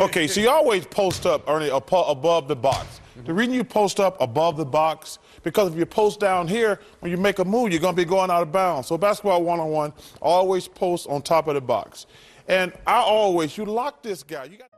Okay, so you always post up, Ernie, above the box. The reason you post up above the box, because if you post down here, when you make a move, you're going to be going out of bounds. So basketball one-on-one, always post on top of the box. And I always, you lock this guy. You got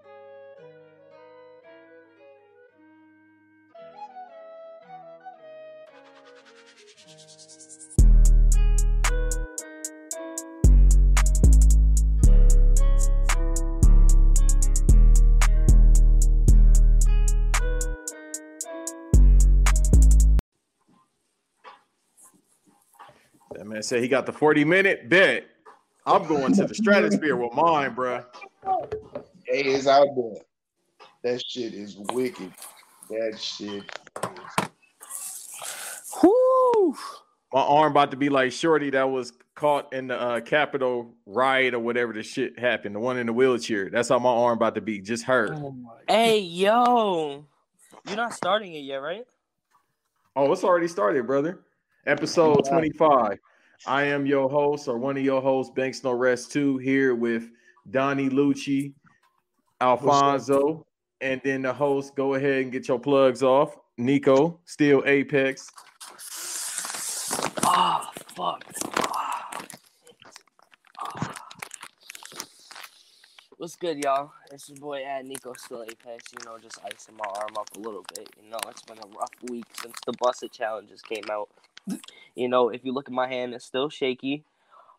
That man said he got the 40 minute bet. I'm going to the stratosphere with mine, bro. Hey, it's out there. That shit is wicked. That shit. Whoo! My arm about to be like Shorty that was caught in the uh, Capitol riot or whatever the shit happened. The one in the wheelchair. That's how my arm about to be. Just hurt. Oh hey, yo. You're not starting it yet, right? Oh, it's already started, brother. Episode 25. I am your host, or one of your hosts, Banks No Rest 2, here with Donny Luche, Alfonso, and then the host. Go ahead and get your plugs off. Nico, still Apex. Ah, oh, fuck. What's good, y'all? It's your boy at Nico still Apex. You know, just icing my arm up a little bit. You know, it's been a rough week since the Buss It challenges came out. You know, if you look at my hand, it's still shaky.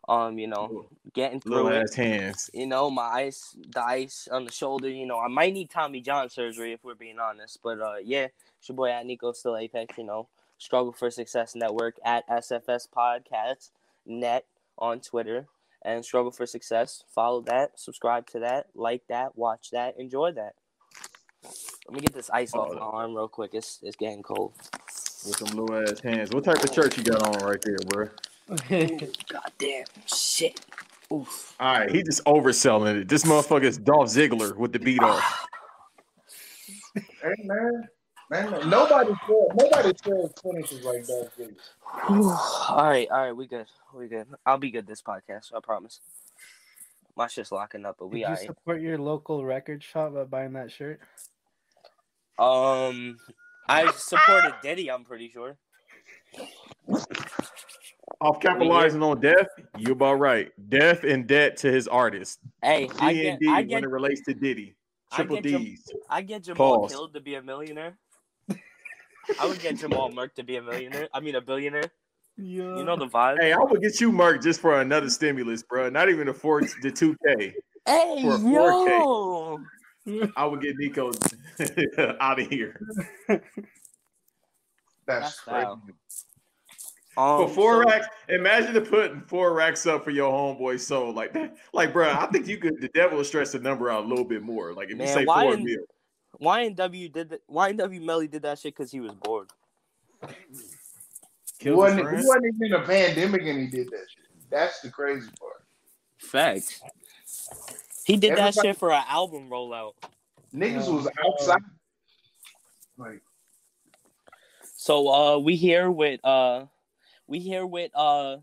Um, you know, getting through Little ass hands. You know, my ice, the ice on the shoulder. You know, I might need Tommy John surgery if we're being honest. But uh, yeah, it's your boy at Nico still Apex. You know, Struggle for Success Network at SFS Podcast Net on Twitter and Struggle for Success. Follow that, subscribe to that, like that, watch that, enjoy that. Let me get this ice oh, off my arm real quick. It's it's getting cold with some little ass hands. What type of shirt you got on right there, bro? God damn shit. Oof. All right, he just overselling it. This motherfucker is Dolph Ziggler with the beat off. hey man, man, man. nobody said nobody said finishes like Dolph Ziggler. all right, all right, we good, we good. I'll be good this podcast, I promise. My shit's locking up, but we. Did you support your local record shop by buying that shirt? Um, I supported Diddy. I'm pretty sure. Off capitalizing on death, you're about right. Death and debt to his artist. Hey, I get, I get, when it relates to Diddy. Triple I D's. Jam- I get Jamal Pause. killed to be a millionaire. I would get Jamal Merck to be a millionaire. I mean a billionaire. Yeah. You know the vibe. Hey, I would get you Merck just for another stimulus, bro. Not even the four the two K. Hey, for 4K. yo. I would get Nico out of here. That's, That's crazy. Um, for four so, racks, imagine to putting four racks up for your homeboy soul like that. Like, bro, I think you could. The devil will stretch the number out a little bit more. Like, if man, you say four in, mil. YNW did that. YNW Melly did that shit because he was bored. He wasn't, he wasn't even in a pandemic and he did that shit. That's the crazy part. Facts. He did Everybody, that shit for an album rollout. Niggas was outside. Like, so uh, we here with uh, we here with uh,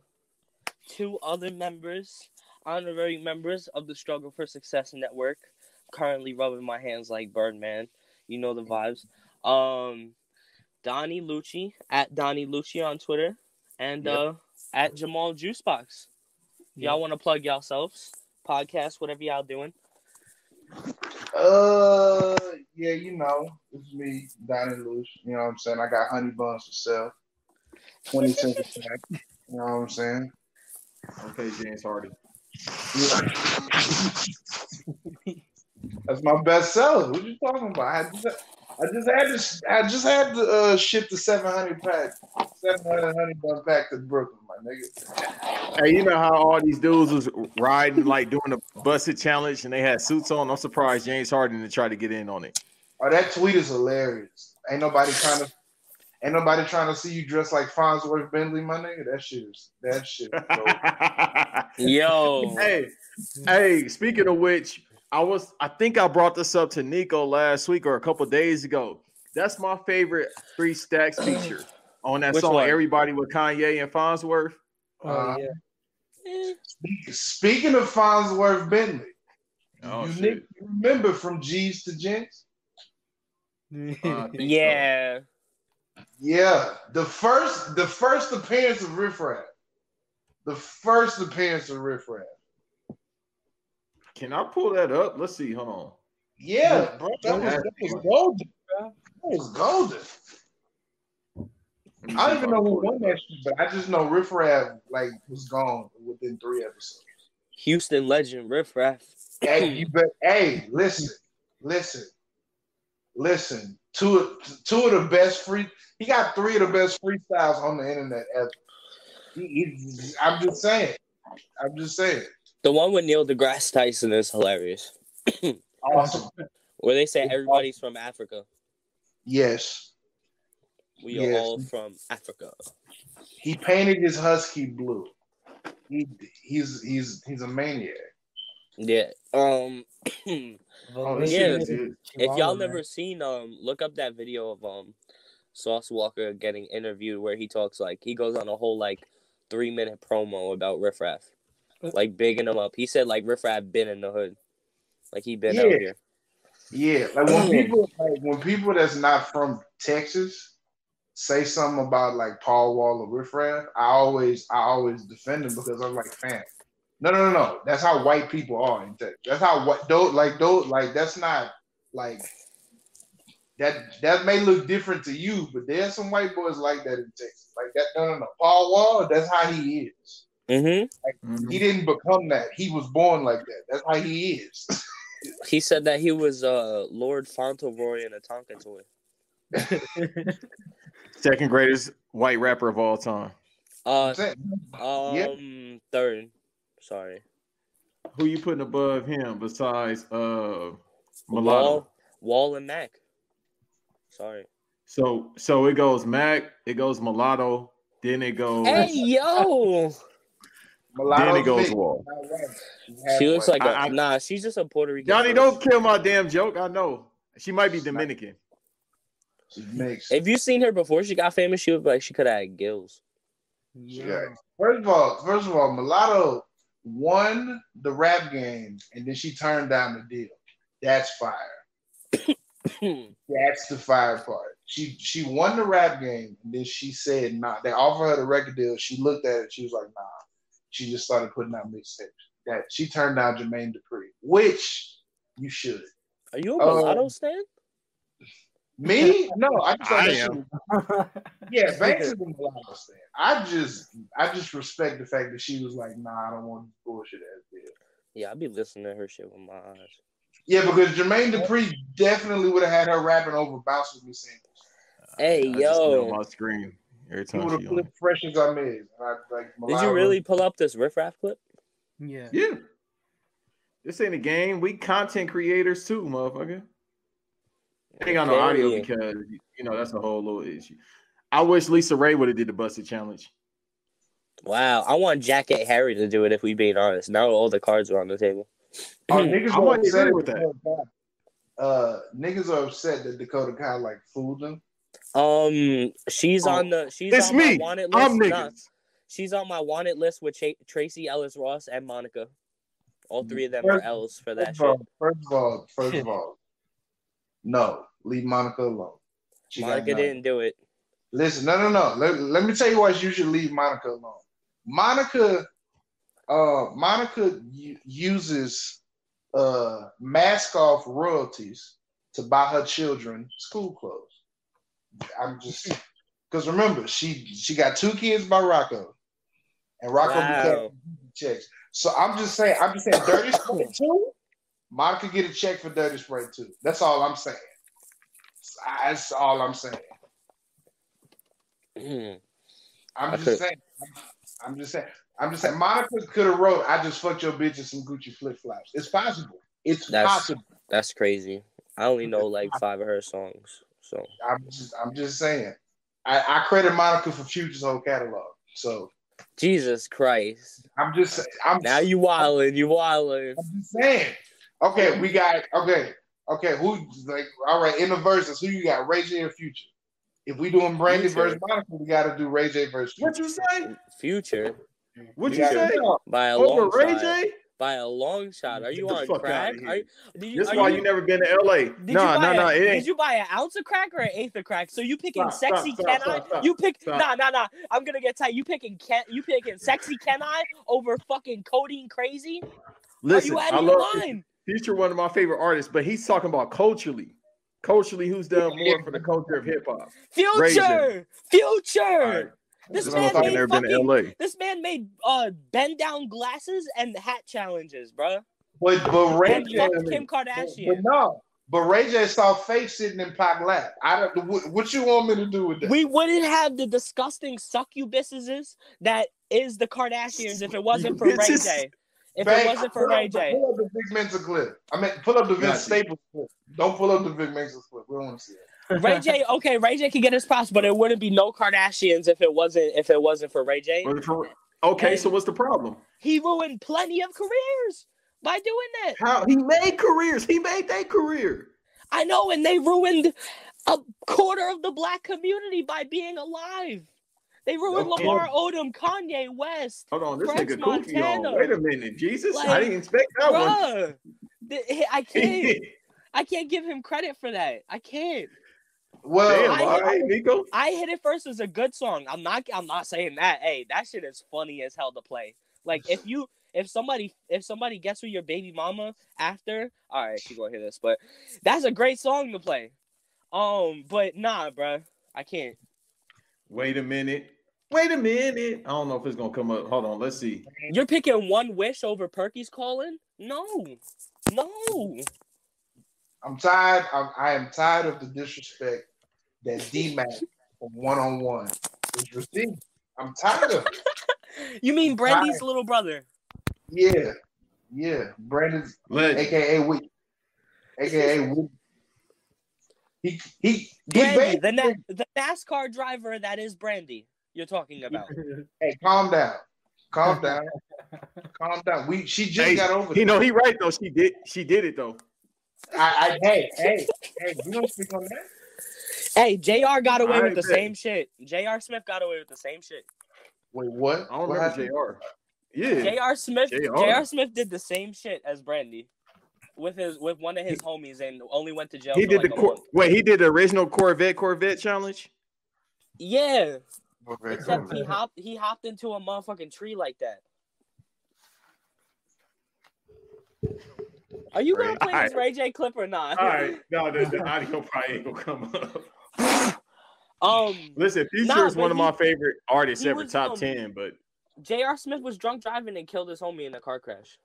two other members, honorary members of the Struggle for Success Network. Currently rubbing my hands like Birdman. You know the vibes. Um, Donny Luche at Donny Luche on Twitter, and yep. uh, at Jamal Juicebox. Yep. Y'all want to plug yourselves? podcast, whatever y'all doing? Uh, yeah, you know, it's me, Donnie Loose. You know what I'm saying? I got honey buns for sale, twenty cents a pack. You know what I'm saying? Okay, James Hardy. That's my best seller. What you talking about? I just, I just had to, I just had to uh, ship the 700 pack, 700 honey bun pack to Brooklyn. Hey, you know how all these dudes was riding like doing the Buss It challenge and they had suits on. I'm surprised James Harden to try to get in on it. Oh, that tweet is hilarious. Ain't nobody trying to, ain't nobody trying to see you dressed like Fonzworth Bentley, my nigga. That shit is that shit. Yo, hey, hey. Speaking of which, I was I think I brought this up to Nico last week or a couple days ago. That's my favorite three stacks feature on that Which song one? Everybody with Kanye and Fonzworth. Oh, uh, yeah. Speaking of Fonzworth Bentley, Oh you shit. remember from G's to Gents? Uh, I think so. Yeah. Yeah, the first the first appearance of Riff Raff. The first appearance of Riff Raff. Can I pull that up? Let's see. Hold on. Yeah, bro, that was, that was golden. That was golden. Let me I don't even know who won that that shit, but I just know Riff Raff like was gone within three episodes. Houston legend Riff Raff. Hey, you bet. Hey, listen, listen, listen. Two of two of the best free. He got three of the best freestyles on the internet ever. He, he, I'm just saying. I'm just saying. The one with Neil deGrasse Tyson is hilarious. Awesome. Where they say everybody's from Africa. Yes. We are Yes. all from Africa. He painted his husky blue. He he's he's he's a maniac. Yeah. Um Oh, Yeah. shit is- is- if y'all never seen um look up that video of um Sauce Walka getting interviewed where he talks like he goes on a whole like three minute promo about Riff Raff. Like bigging him up. He said like Riff Raff been in the hood. Like he been out here. Yeah, like when people like when people that's not from Texas say something about like Paul Wall or Riff Raff, I always I always defend them because I'm like, fam, no, no, no, no. That's how white people are in Texas. That's how what those like those like that's not like that that may look different to you, but there's some white boys like that in Texas. Like that, no, no, no. Paul Wall, that's how he is. Mm-hmm. Mhm. He didn't become that. He was born like that. That's how he is. He said that he was uh Lord Fauntleroy in a Tonka toy. Second greatest white rapper of all time. Uh Yeah. um third. Sorry. Who you putting above him besides uh Mulatto? Wall Wall and Mac. Sorry. So so it goes Mac, it goes Mulatto, then it goes Hey yo! then it goes big. Wall. She looks like a I- I- nah, she's just a Puerto Rican. Johnny, person. don't kill my damn joke. I know. She might be Dominican. Mixed. If you seen her before she got famous, she was like she could have had gills. Yeah. First of all, first of all, Mulatto won the rap game and then she turned down the deal. That's fire. That's the fire part. She she won the rap game and then she said nah. They offered her the record deal. She looked at it. She was like nah. She just started putting out mixtapes. That she turned down Jermaine Dupri, which you should. Are you a mulatto um, stan? Me? No, I just I am. Yeah, Banks is a mulatto stan. I just I just respect the fact that she was like, nah, I don't want this bullshit ass deal. Yeah, I'd be listening to her shit with my eyes. Yeah, because Jermaine Dupri definitely would have had her rapping over Bounce With Me singles. Hey I yo, know my screen every He time would have flipped fresh as I made. I, like, did you really pull up this riff raff clip? Yeah. Yeah. This ain't a game. We content creators too, motherfucker. Ain't on the audio Okay. because you know that's a whole little issue. I wish Lisa Ray would have did the Buss It challenge. Wow, I want Jackée Harry to do it if we being honest. Now all the cards are on the table. Oh, niggas I are might upset with that. Uh, niggas are upset that Dakota Kai like fooled them. Um, she's Oh, on the she's It's on me. my wanted list. I'm Nah, niggas. she's on my wanted list with Cha- Tracee Ellis Ross and Monica. All three of them are First- L's for that First of, all, first of all, first of all, no, leave Monica alone. She Monica didn't do it. Listen, no, no, no. Let, let me tell you why you should leave Monica alone. Monica, uh, Monica uses uh mask off royalties to buy her children school clothes. I'm just because remember she she got two kids by Rocko, and Rocko Wow. checks. So I'm just saying, I'm just saying, Dirty Sprite Monica get a check for Dirty Sprite too. That's all I'm saying. That's all I'm saying. Hmm. I'm just saying. I'm just saying. I'm just saying. Monica could have wrote, "I just fucked your bitch in some Gucci flip flops." It's possible. It's That's- possible. That's crazy. I only know like five of her songs. So I'm just. I'm just saying. I, I credit Monica for Future's whole catalog. So Jesus Christ. I'm just. I'm Now you wildin', you wildin'. I'm just saying. Okay, we got. Okay, okay. Who like? All right, in the verses, who you got? Ray J or Future? If we doing Brandy Future. versus Monica, we got to do Ray J versus Future. What you say? Future What you say? by a Over long Ray shot. J? By a long shot. Are you on crack? outta. Are you, did you, This are why you, you never been to LA. did No, you no, buy no. Did you buy an ounce of crack or an eighth of crack? So you picking Stop, stop, sexy stop, can stop, I? stop, You pick stop. nah nah nah. I'm gonna get tight. You picking can you picking sexy can I over fucking codeine crazy? Listen, Are you I out of your love mind? Future, one of my favorite artists, but he's talking about culturally. Culturally, who's done more for the culture of hip hop? Ray J. Future, future. This This man made never been to fucking. LA. This man made uh bend down glasses and hat challenges, bro. But but Ray And J, fuck Kim Kardashian. but no, but Ray J saw Faith sitting in Pac lap. I don't. What, what you want me to do with that? We wouldn't have the disgusting succubuses that is the Kardashians if it wasn't for Ray J. If Faith, it wasn't for pull up Ray the- J. Pull up the Big Mensa clip. I mean, pull up the Vince Staples clip. Don't pull up the Big Mensa clip. We don't want to see it. Ray J, okay, Ray J can get his props, but it wouldn't be no Kardashians if it wasn't if it wasn't for Ray J. But for- Okay, so what's the problem? He ruined plenty of careers by doing that. How he made careers? He made their career. I know, and they ruined a quarter of the black community by being alive. They ruined Okay. Lamar Odom, Kanye West, Hold on, this French nigga goofy on. Montana. Wait a minute, Jesus! I didn't expect that one. bruh. Th- I can't. I can't give him credit for that. I can't. Well, Damn, I- all right, Nico. I hit it first as a good song. I'm not. I'm not saying that. Hey, that shit is funny as hell to play. Like if you, if somebody, if somebody gets with your baby mama after, all right, she gonna hear this, but that's a great song to play. Um, but nah, bruh, I can't. Wait a minute. Wait a minute. I don't know if it's gonna come up. Hold on, let's see. You're picking one wish over Perky's calling? No, no. I'm tired. I'm, I am tired of the disrespect that D Mac from one on one is receiving. I'm tired of it. You mean Brandy's little brother? Yeah, yeah. Brandon's Legend. AKA Week, AKA Week. He he he. Brandy, the, basically- na- the NASCAR driver that is Brandy. You're talking about. Hey, calm down, calm down, calm down. We she just Hey, got over. You know he right though. She did. She did it though. I, I hey hey hey. You don't speak on that. Hey, Jr. got away I with the bet. same shit. Jr. Smith got away with the same shit. Wait, what? I don't What remember? Jr. Yeah. Jr. Smith, JR. Jr. Smith did the same shit as Brandy, with his with one of his homies, and only went to jail. He for did like the a cor- wait. He did the original Corvette Corvette challenge. Yeah, Okay, except cool. he hopped he hopped into a motherfucking tree like that. Are you gonna Right. play this Ray J clip or not? All right. No, the, the audio probably ain't gonna come up. Um, Listen, Future Nah, is one but of my favorite artists ever, was, top um, ten. But Jr. Smith was drunk driving and killed his homie in a car crash.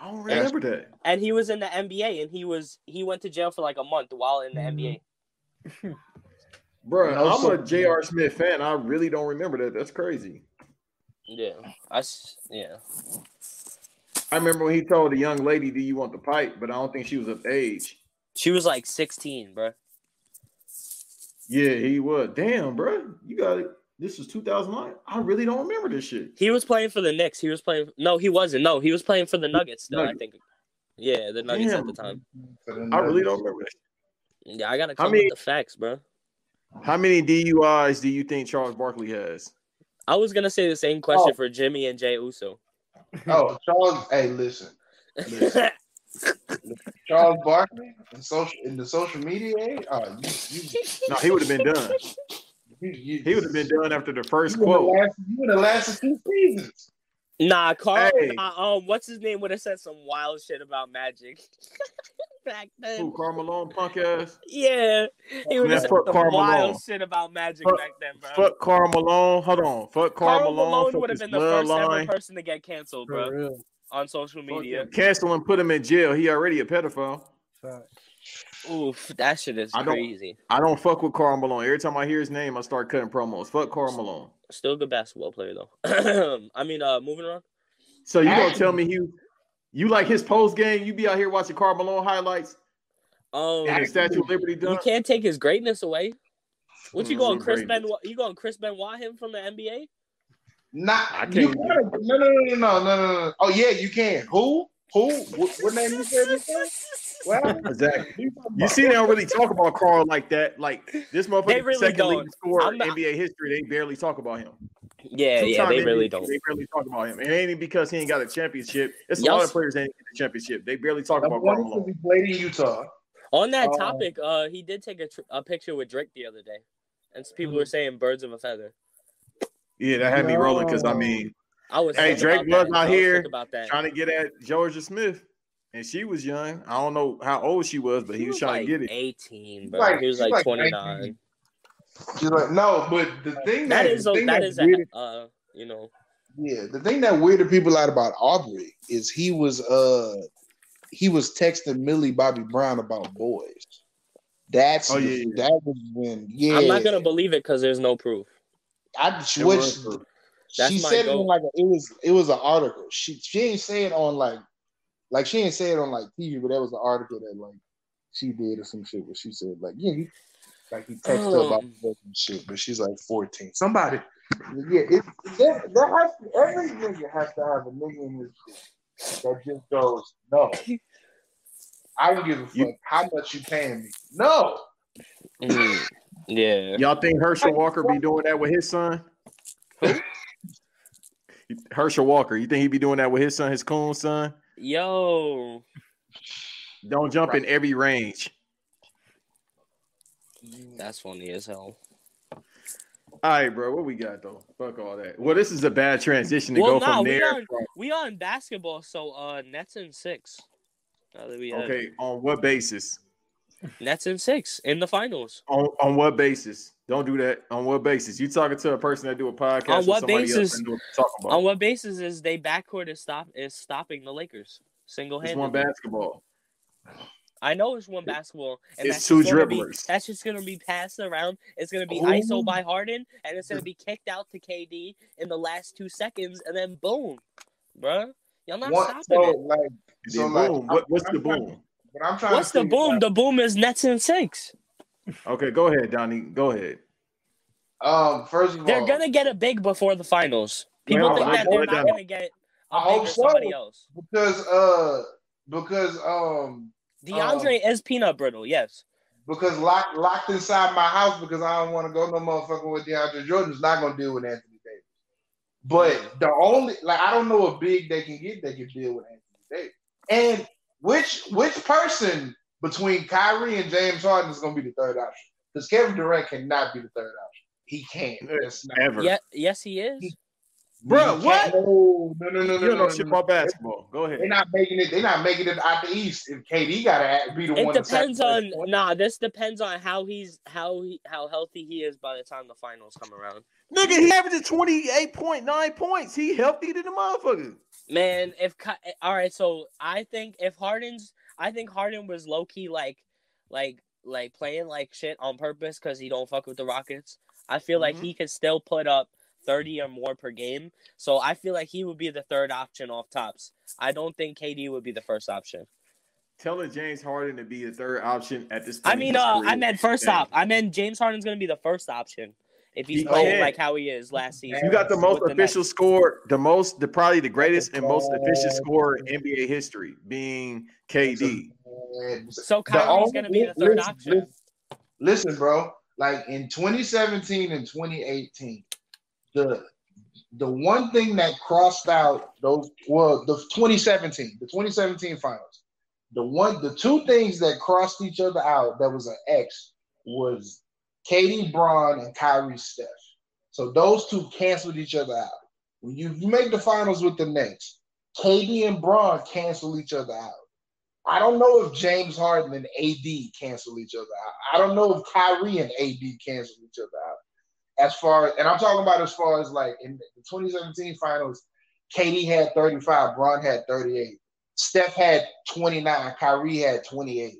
I don't remember that. And he was in the NBA, and he was he went to jail for like a month while in the NBA. Bro, No, I'm so- a J.R. Smith fan. I really don't remember that. That's crazy. Yeah, I yeah. I remember when he told the young lady, "Do you want the pipe?" But I don't think she was of age. She was like 16, bro. Yeah, he was. Damn, bro, you got it. This was 2009. I really don't remember this shit. He was playing for the Knicks. He was playing. No, he wasn't. No, he was playing for the Nuggets still. I think. Yeah, the Nuggets Damn. at the time. The I really don't remember that. Yeah, I gotta How come many- with the facts, bro. How many DUIs do you think Charles Barkley has? I was gonna say the same question Oh. for Jimmy and Jey Uso. Oh, Charles. Hey, listen. Charles Barkley in social in the social media age. Oh, you you No, he would have been done. you, you He would have been done after the first You quote. lasted, you would have lasted two seasons. Nah, Karl. Hey. Nah, um, what's his name? Would have said some wild shit about Magic back then. Who, Karl Malone, punk ass? Yeah, he would have said fuck some Karl wild Malone. shit about Magic Fuck- back then, bro. Fuck Karl Malone. Hold on. Fuck Karl, Karl Malone. Malone would have been the first ever person to get canceled, bro, For real. on social media. Cancel and put him in jail. He already a pedophile. Fact. Oof, that shit is I crazy. I don't fuck with Karl Malone. Every time I hear his name, I start cutting promos. Fuck Karl Malone. Still a good basketball player though. I mean, uh, moving on. So you gonna tell me you you like his post game? You be out here watching Karl Malone highlights? Um, Statue of Liberty dunk? You can't take his greatness away. What you going, Chris Ben? You going Chris Benoit him from the NBA? Not you no, no, no, no, no, no, no. Oh yeah, you can. Who? Who? What, what name you said? You? Well, Exactly. You see, they don't really talk about Karl like that. Like this motherfucker, They really second don't. leading scorer I'm in not- NBA history. They barely talk about him. Yeah, Two yeah, they MVP, really don't. They barely talk about him. It ain't because he ain't got a championship. It's a Y'all lot of players that ain't get the championship. They barely talk about one Karl because Malone. he played in Utah. On that Um, topic, uh, he did take a, tr- a picture with Drake the other day, and s- people were saying birds of a feather. Yeah, that had me rolling because I mean, I was Hey, Drake about was that. out here sick about that. trying to get at Jorja Smith, and she was young. I don't know how old she was, but he, was, trying like to get it. 18, bro. like- he was like like 29. She's like, no, but the thing that, That is the a, thing that that is a, uh, you know, yeah, the thing that weirded people out about Aubrey is he was uh he was texting Millie Bobby Brown about boys. That's Oh, yeah, yeah. that was when yeah. I'm not gonna believe it because there's no proof. I It which was true. That's she my said it like a, it was it was an article. She she ain't say it on like like she ain't say it on like TV, but that was an article that like she did or some shit where she said like yeah he like he texted her about boys and shit, but she's like 14. Somebody yeah, it there, there has to, every nigga has to have a nigga in his shit that just goes no. I don't give a fuck You- how much you paying me. No, Mhm. Yeah. Y'all think Herschel Walker be doing that with his son? Herschel Walker, you think he'd be doing that with his son, his coon son? Yo. Don't jump in every range. That's funny as hell. All right, bro. What we got though? Fuck all that. Well, this is a bad transition to Well, go nah, from we there. we on basketball, so uh, Nets in six. Okay, on what basis? Nets in six in the finals. On on what basis? Don't do that. On what basis? You talking to a person that do a podcast? On what basis? what about. On what basis is they backcourt is stop is stopping the Lakers single It's one basketball. I know it's one basketball, and It's two just gonna be- dribblers. that's just gonna be passed around. It's gonna be oh. Who- ISO by Harden, and it's gonna be kicked out to KD in the last two seconds, and then boom, bruh. Y'all not One- stopping so it. like And so like boom. What, what's I'm the trying- boom? But I'm trying What's to the boom? The boom is Nets and six. Okay, go ahead, Donnie. Go ahead. Um, first of They're all, gonna get a big before the finals. People Well, think I that hope they're they not don't. gonna get a I big hope or so. somebody else. because uh because um DeAndre is peanut brittle, yes. because locked locked inside my house because I don't want to go no motherfucker with DeAndre Jordan's not gonna deal with Anthony Davis. But the only like I don't know a big they can get they can deal with Anthony Davis. And which which person between Kyrie and James Harden is gonna be the third option? Because Kevin Durant cannot be the third option. He can't. That's not Ever. Yeah, yes, he is. Bro, what? can't- No, no, no, no, You no, don't no, know no, shit no. about basketball. Go ahead. They're not making it. They're not making it out the East. If KD gotta be the It one. to depends on nah. This depends on how he's how he how healthy he is by the time the finals come around. Nigga, he averages 28.9 points. He healthy to the motherfucker. Man, if all right, so I think if Harden's, I think Harden was low key like, like, like playing like shit on purpose because he don't fuck with the Rockets. I feel like Mhm. he could still put up thirty or more per game. So I feel like he would be the third option off tops. I don't think KD would be the first option. Telling James Harden to be the third option at this point. I mean, uh. I meant first Damn. op. I meant James Harden's gonna be the first option if he's He playing can. like how he is last season. You got the most with the official score, the most, the probably the greatest and most efficient scorer in NBA history, being KD. So the Kyrie's gonna be the third listen, option. Listen, listen, bro. Like in 2017 and 2018, the the one thing that crossed out those well, the 2017, the 2017 finals, the one, the two things that crossed each other out that was an X was KD Bron and Kyrie Steph. So those two canceled each other out. When you, you make the finals with the Nets, KD and Bron cancel each other out. I don't know if James Harden and AD cancel each other out. I don't know if Kyrie and AD cancel each other out. As far and I'm talking about as far as like in the 2017 finals, KD had 35, Bron had 38, Steph had 29, Kyrie had 28.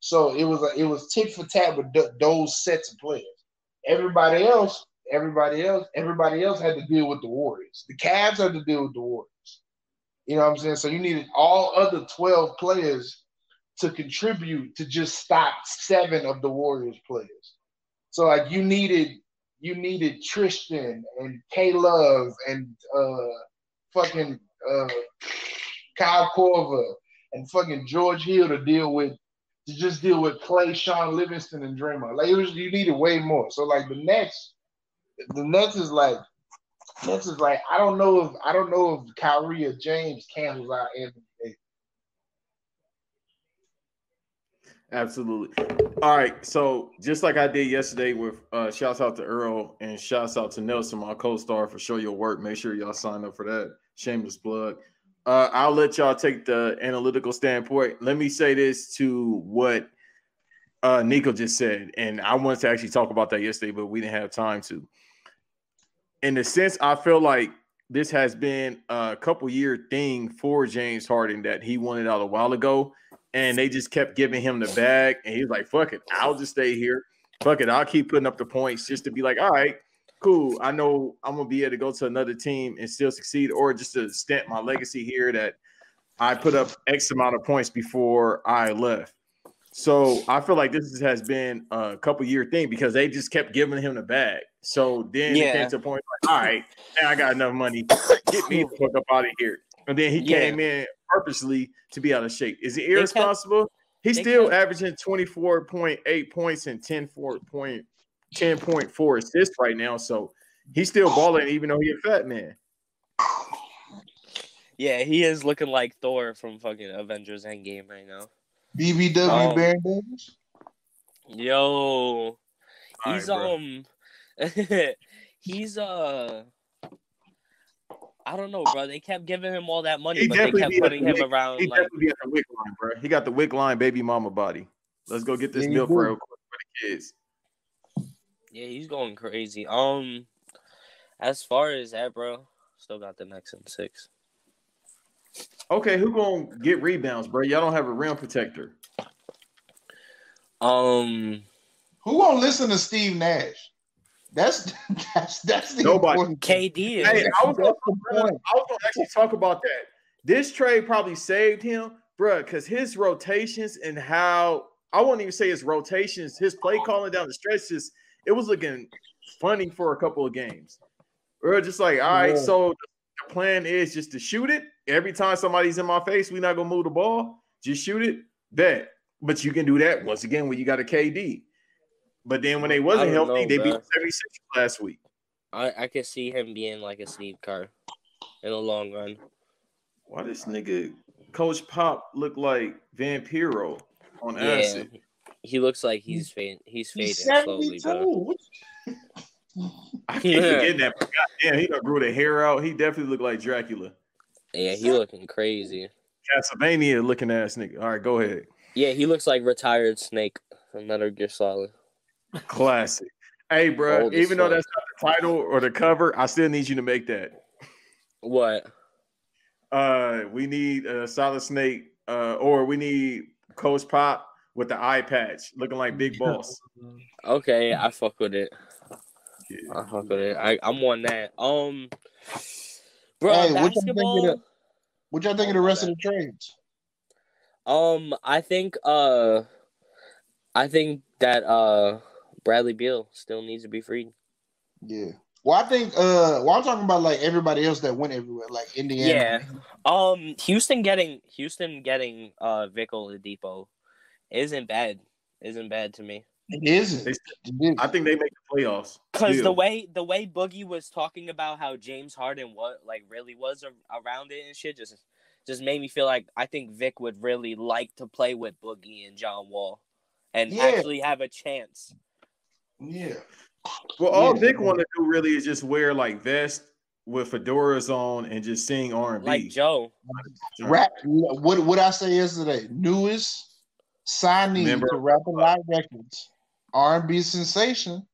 So it was a, it was tick for tat with th- those sets of players. Everybody else, everybody else, everybody else had to deal with the Warriors. The Cavs had to deal with the Warriors. You know what I'm saying? So you needed all other 12 players to contribute to just stop seven of the Warriors players. So like you needed you needed Tristan and K Love and uh fucking uh Kyle Korver and fucking George Hill to deal with to just deal with Clay, Shaun Livingston, and Draymond. Like it was you needed way more. So like the next the next is like This is like I don't know if I don't know if Kyrie or James cancels out Anthony. Absolutely. All right. So just like I did yesterday with uh shouts out to Earl and shouts out to Nelson, my co-star for Show Your Work. Make sure y'all sign up for that. Shameless plug. Uh, I'll let y'all take the analytical standpoint. Let me say this to what uh Nico just said, and I wanted to actually talk about that yesterday, but we didn't have time to. In the sense, I feel like this has been a couple year thing for James Harden that he wanted out a while ago and they just kept giving him the bag, and he's like, "Fuck it, I'll just stay here. Fuck it, I'll keep putting up the points just to be like, all right, cool. I know I'm gonna be able to go to another team and still succeed, or just to stamp my legacy here that I put up X amount of points before I left." So I feel like this has been a couple year thing because they just kept giving him the bag. So then yeah. it came to a point like, all right, now I got enough money. Get me the fuck up out of here. And then he yeah. came in purposely to be out of shape. Is it irresponsible? He's still averaging 24.8 points and 10.4 10.4 assists right now. So he's still balling even though he's a fat man. Yeah, he is looking like Thor from fucking Avengers Endgame right now. BBW um, Baron Davis. Yo, he's right, um, he's uh I don't know, bro. They kept giving him all that money, he but they kept putting him wick, around. He like, definitely got the wick line, bro. He got the wick line, baby mama body. Let's go get this yeah, milk real quick for the kids. Yeah, he's going crazy. Um, as far as that, bro, still got the next in six. Okay, who gonna get rebounds, bro? Y'all don't have a rim protector. Um, who gonna listen to Steve Nash? That's that's that's the nobody. KD. Hey, I was, gonna, I was gonna actually talk about that. This trade probably saved him, bro, because his rotations and how I won't even say his rotations, his play calling down the stretches, it was looking funny for a couple of games. We're just like, all right, yeah. so the plan is just to shoot it every time somebody's in my face. We're not gonna move the ball, just shoot it. That. but you can do that once again when you got a KD. But then when they wasn't healthy, know, they beat 76 last week. I, I could see him being like a Steve Kerr in the long run. Why does nigga Coach Pop look like Vampiro on yeah, acid? He looks like he's fading. He's fading he's slowly, bro. I keep yeah. forgetting that. But goddamn, he done grew the hair out. He definitely looked like Dracula. Yeah, he looking crazy. Castlevania looking ass nigga. All right, go ahead. Yeah, he looks like retired Snake from Metal Gear Solid. Classic. Hey, bro, Old even though that's not the title or the cover, I still need you to make that. What? Uh, we need a Solid Snake, uh, or we need Coach Pop with the eye patch, looking like Big Boss. okay, I fuck with it. Yeah. I fuck with it. I, I'm on that. Um, bro, hey, basketball. What y'all think of the rest of the trades? Um, I think uh, I think that uh Bradley Beal still needs to be freed. Yeah. Well, I think uh well I'm talking about like everybody else that went everywhere, like Indiana. Yeah. Um Houston getting Houston getting uh Vic Oladipo isn't bad. Isn't bad to me. It isn't. I think they make the playoffs. Because the way the way Boogie was talking about how James Harden what like really was around it and shit just just made me feel like I think Vic would really like to play with Boogie and John Wall and yeah. actually have a chance. Yeah. Well, all yeah. Vic want to do really is just wear like vest with fedoras on and just sing R and B. Like Joe. Rap. What what I say yesterday? Newest signee Remember? to Rap a Lot Records, R and B sensation,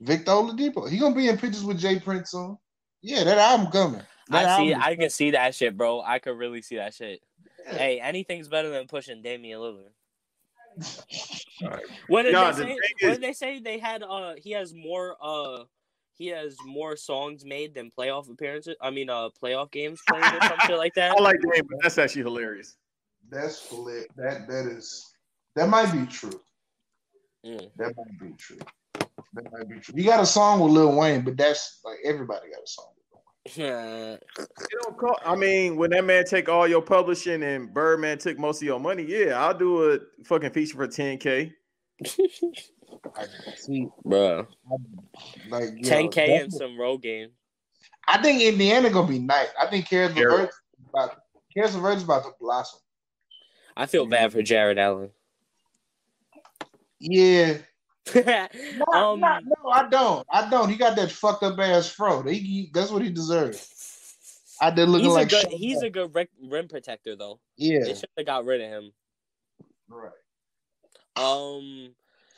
Victor Oladipo. He gonna be in pictures with J Prince on. Yeah, that album coming. That I see. I can see that shit, bro. I could really see that shit. Yeah. Hey, anything's better than pushing Damian Lillard. Right. What did they say? What did they say? They had uh he has more uh he has more songs made than playoff appearances. I mean uh playoff games played or something like that. I like that, but that's actually hilarious. That's lit. That that is that might be true. Mm. That might be true. That might be true. You got a song with Lil Wayne, but that's like everybody got a song. it don't call, I mean, when that man take all your publishing and Birdman took most of your money, yeah, I'll do a fucking feature for 10k. See, bro, like 10k and some road game. I think Indiana gonna be nice. I think Caris Terrible. LeVert about Caris LeVert's about to blossom. I feel bad for Jarrett Allen. Yeah. Not- um, not- no, I don't. I don't. He got that fucked up ass fro. He, he- that's what he deserves. I did look like good. Shaq. He's a good rim, rim protector though. yeah. They should have got rid of him. Right. Um,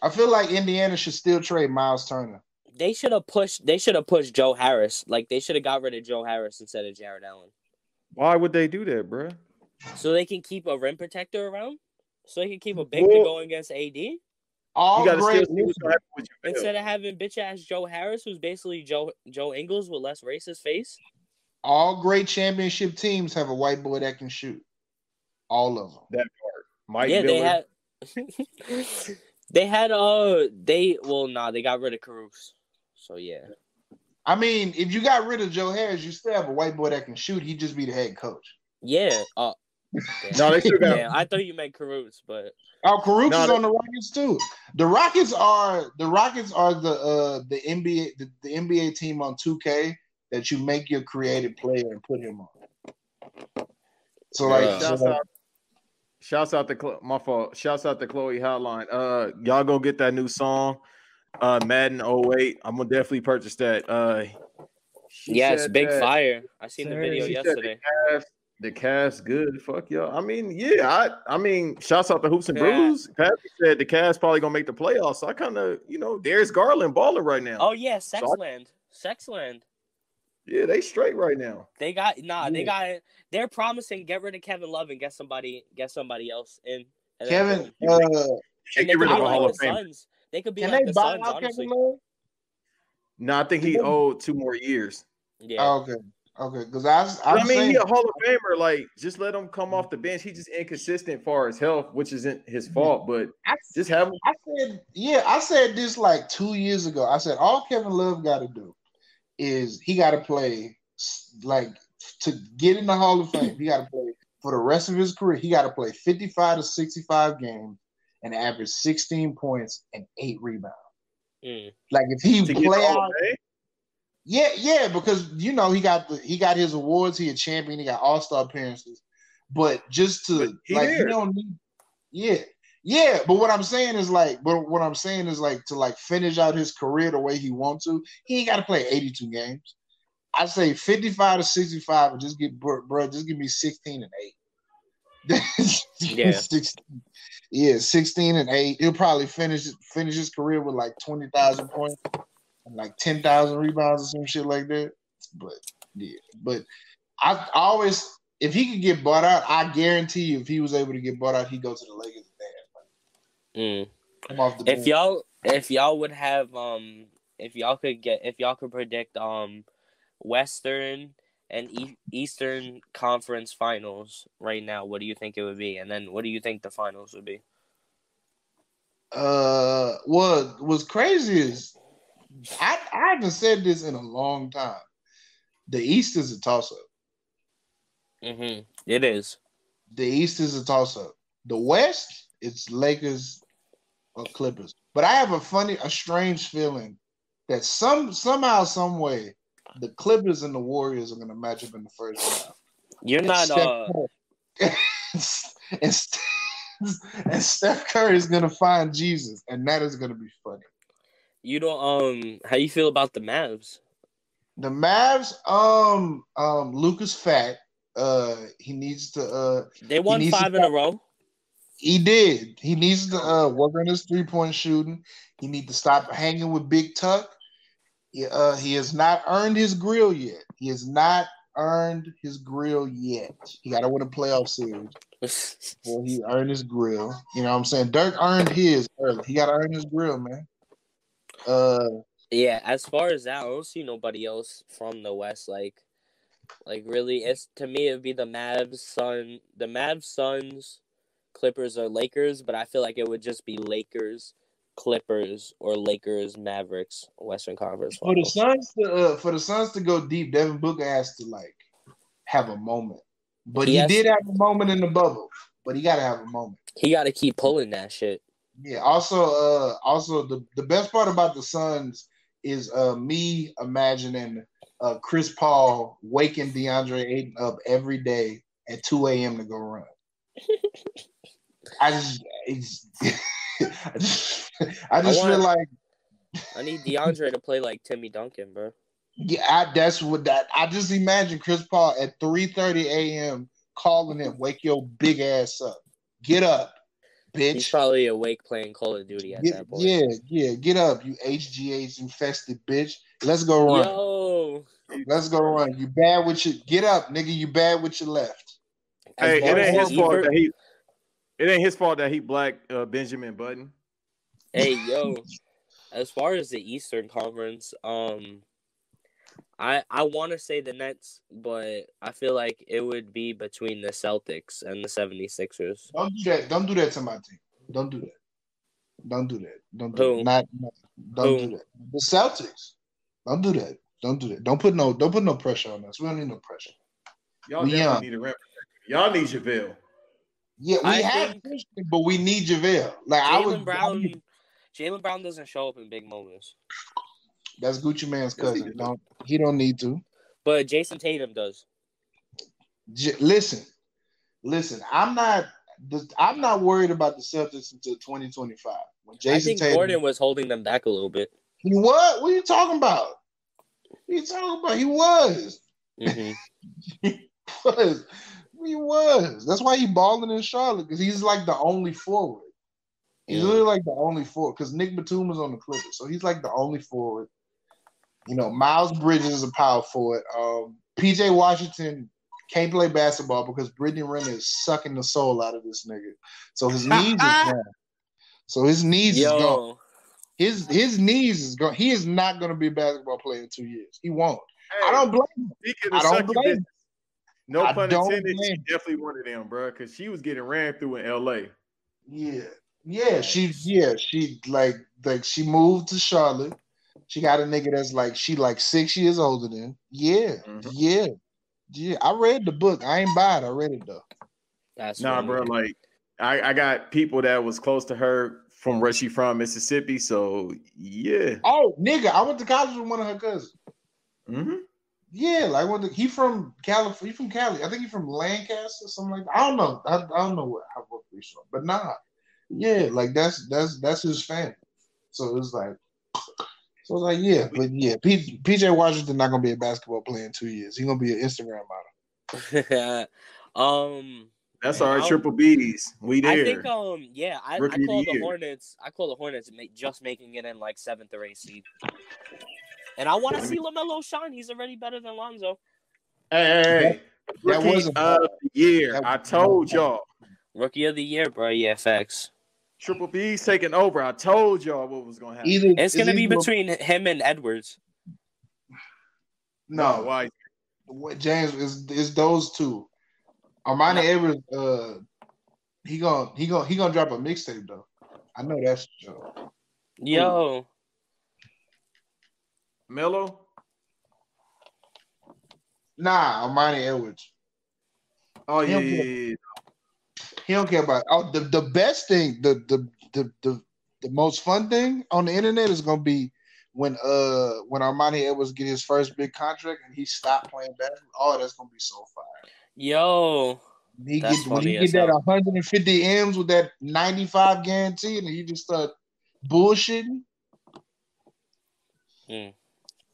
I feel like Indiana should still trade Miles Turner. they should have pushed. They should have pushed Joe Harris. Like they should have got rid of Joe Harris instead of Jarrett Allen, Why would they do that, bro? So they can keep a rim protector around. So they can keep a big to Well- go against AD All You got to great. still see what's gonna happen with you. instead of having bitch ass Joe Harris, who's basically Joe Joe Ingles with less racist face. all great championship teams have a white boy that can shoot. All of them. that part. Mike yeah, Miller. they had. they had uh they well nah they got rid of Caruso. So yeah. I mean, if you got rid of Joe Harris, you still have a white boy that can shoot. He'd just be the head coach. Yeah. Uh, No, they still got. yeah, I thought you meant Caruso, but Oh, Caruso's No, they- on the Rockets too. The Rockets are the Rockets are the uh the NBA the, the NBA team on 2K that you make your creative player and put him on. So like Yeah. Shouts so- out, shouts out to Chlo- my fault. Shouts out to Chloe Hotline. Uh, y'all go get that new song, uh, Madden 08. I'm gonna definitely purchase that. Uh, she yes, big that fire. I seen the video yesterday. The Cavs, the Cavs good. Fuck y'all. I mean, yeah. I I mean, shouts out to Hoops and Yeah. Brews. Patrick said the Cavs probably gonna make the playoffs. So I kind of, you know, Darius Garland balling right now. Oh yeah, So I- Sexland. Sexland. Yeah, they straight right now. They got nah. They Yeah. got. They're promising get rid of Kevin Love and get somebody get somebody else in. And Kevin boom. uh and they get rid could of be a Hall of the Fame. Suns. They could be can like they the buy Suns, out honestly. Kevin Love? No, I think he owed two more years. Yeah. Oh, okay. Okay, because I But I'm mean, he's a Hall of Famer. Like, just let him come off the bench. He's just inconsistent far his health, which isn't his fault. But I, just have him. I said yeah, I said this like two years ago. I said all Kevin Love got to do is he got to play like to get in the Hall of Fame. He got to play for the rest of his career. He got to play 55 to 65 games and average 16 points and eight rebounds. Mm. Like if he To play out of Fame. Yeah, yeah, because you know he got the he got his awards. He a champion. He got All Star appearances. But just to But he like, there. you don't need. Yeah, yeah. But what I'm saying is like, but what I'm saying is like to like finish out his career the way he wants to. He ain't got to play 82 games. I say 55 to 65, and just get bro, bro just give me 16 and eight. Yeah. 16, yeah, 16 and eight. He'll probably finish finish his career with like 20,000 points like 10,000 rebounds or some shit like that. But yeah, but I, I always, if he could get bought out, I guarantee you, if he was able to get bought out, he'd go to the Lakers. Mm. Come off the If bench. y'all if y'all would have um if y'all could get if y'all could predict um Western and e- Eastern Conference Finals right now, what do you think it would be? And then what do you think the finals would be? uh, what was crazy is I, I haven't said this in a long time. The East is a toss up. Mm-hmm. It is. The East is a toss up. The West, it's Lakers or Clippers. But I have a funny, a strange feeling that some somehow, some way, the Clippers and the Warriors are going to match up in the first round. You're not Steph uh and, and Steph Curry is going to find Jesus, and that is going to be funny. You don't um how you feel about the Mavs? The Mavs, um, um, Lucas Fat, uh, he needs to, uh, They won needs five in a row. he did. He needs to uh, work on his three point shooting. He need to stop hanging with Big Tuck. He, uh, he has not earned his grill yet. He has not earned his grill yet. He got to win a playoff series before he earned his grill. You know what I'm saying? Dirk earned his early. He got to earn his grill, man. Uh, Yeah, as far as that, I don't see nobody else from the West. Like, like really, it's to me it'd be the Mavs, Sun, the Mavs, Suns, Clippers, or Lakers. But I feel like it would just be Lakers, Clippers, or Lakers, Mavericks, Western Conference for the Suns to uh, for the Suns to go deep, Devin Booker has to like have a moment. But He he, has- did have a moment in the bubble. But he got to have a moment. He got to keep pulling that shit. Yeah. Also, uh, also the the best part about the Suns is uh me imagining uh Chris Paul waking DeAndre Ayton up every day at 2 a.m. to go run. I just, it's, I just, I just I feel like I need DeAndre to play like Timmy Duncan, bro. yeah, I, that's what that I just imagine Chris Paul at 3:30 a.m. calling him, wake your big ass up, get up, bitch. He's probably awake playing Call of Duty at Get- that point. yeah, yeah, get up, you HGH infested bitch. Let's go run. Yo, Let's go run. You bad with your get up, nigga. You bad with your left. as Hey, it ain't his fault Ebert- that he. It ain't his fault that he black uh, Benjamin Button. Hey, yo. As far as the Eastern Conference, um, I I want to say the Nets, but I feel like it would be between the Celtics and the 76ers. Don't do that. Don't do that to my team. Don't do that. Don't do that. Don't do Who? that. Not, not- don't Who? do that. The Celtics. Don't do that. Don't do that. Don't put no don't put no pressure on us. We don't need no pressure. Y'all We definitely young. need a rep. Y'all need JaVale. Yeah, we I have think- Christian, but we need JaVale. Like I was Jaylen Brown, Jaylen Brown doesn't show up in big moments, that's Gucci Mane's Yes, he cousin. Don't he don't need to. but Jayson Tatum does. J- listen, listen. I'm not. the- I'm not worried about the Celtics until 2025. When I Jason think Tatum, Gordon was holding them back a little bit. he what? What are you talking about? What are you talking about? He was. hmm was. He was. That's why he balling in Charlotte because he's like the only forward. He's Yeah. literally like the only forward because Nick Batum was on the Clippers, so he's like the only forward. You know, Miles Bridges is a power forward. Um, PJ Washington can't play basketball because Brittany Renner is sucking the soul out of this nigga. So his knees is gone. So his knees is gone. His his knees is gone. He is not going to be a basketball player in two years. He won't. I don't blame him. Speaking I of don't sucking blame dick, him. no I pun intended. She definitely one of them, bro, because she was getting ran through in L.A. Yeah, yeah, she yeah she like like she moved to Charlotte. She got a nigga that's like she like six years older than. Yeah, Mhm. yeah, yeah. I read the book. I ain't buy it. I read it though. that's Nah, funny. bro, like I, I got people that was close to her from where she from, Mississippi. So yeah. Oh, nigga, I went to college with one of her cousins. hmm Yeah, like when he from California. He from Cali. I think he from Lancaster, or something like that. I don't know. I, I don't know what how what he's from, but nah. Yeah, like that's that's that's his family. So it's like, so was like yeah, but yeah, P, PJ Washington not gonna be a basketball player in two years. He's gonna be an Instagram model. um, That's our I'll- triple B's. We there. I think um yeah, I, I call the the. Hornets. I call the Hornets just making it in like seventh or eighth seed. And I want to see LaMelo shine. He's already better than Lonzo. hey, hey, hey. That Rookie wasn't of the year. That I told y'all. Rookie of the year, bro. Yeah, facts. Triple B's taking over. I told y'all what was gonna happen. Either It's gonna be either- between him and Edwards. no. why? What James is is those two. Armani Edwards, uh, he gonna he gonna he gonna drop a mixtape though. I know that's true. Yo, Melo. Nah, Armani Edwards. Oh yeah, Him, yeah, yeah. He don't care about. Oh, the the best thing, the the the the, the most fun thing on the internet is gonna be when uh when Armani Edwards get his first big contract and he stopped playing basketball. Oh, that's gonna be so fire. yo, When he That's get when he get that 150 M's with that 95 guarantee and he just start bullshitting.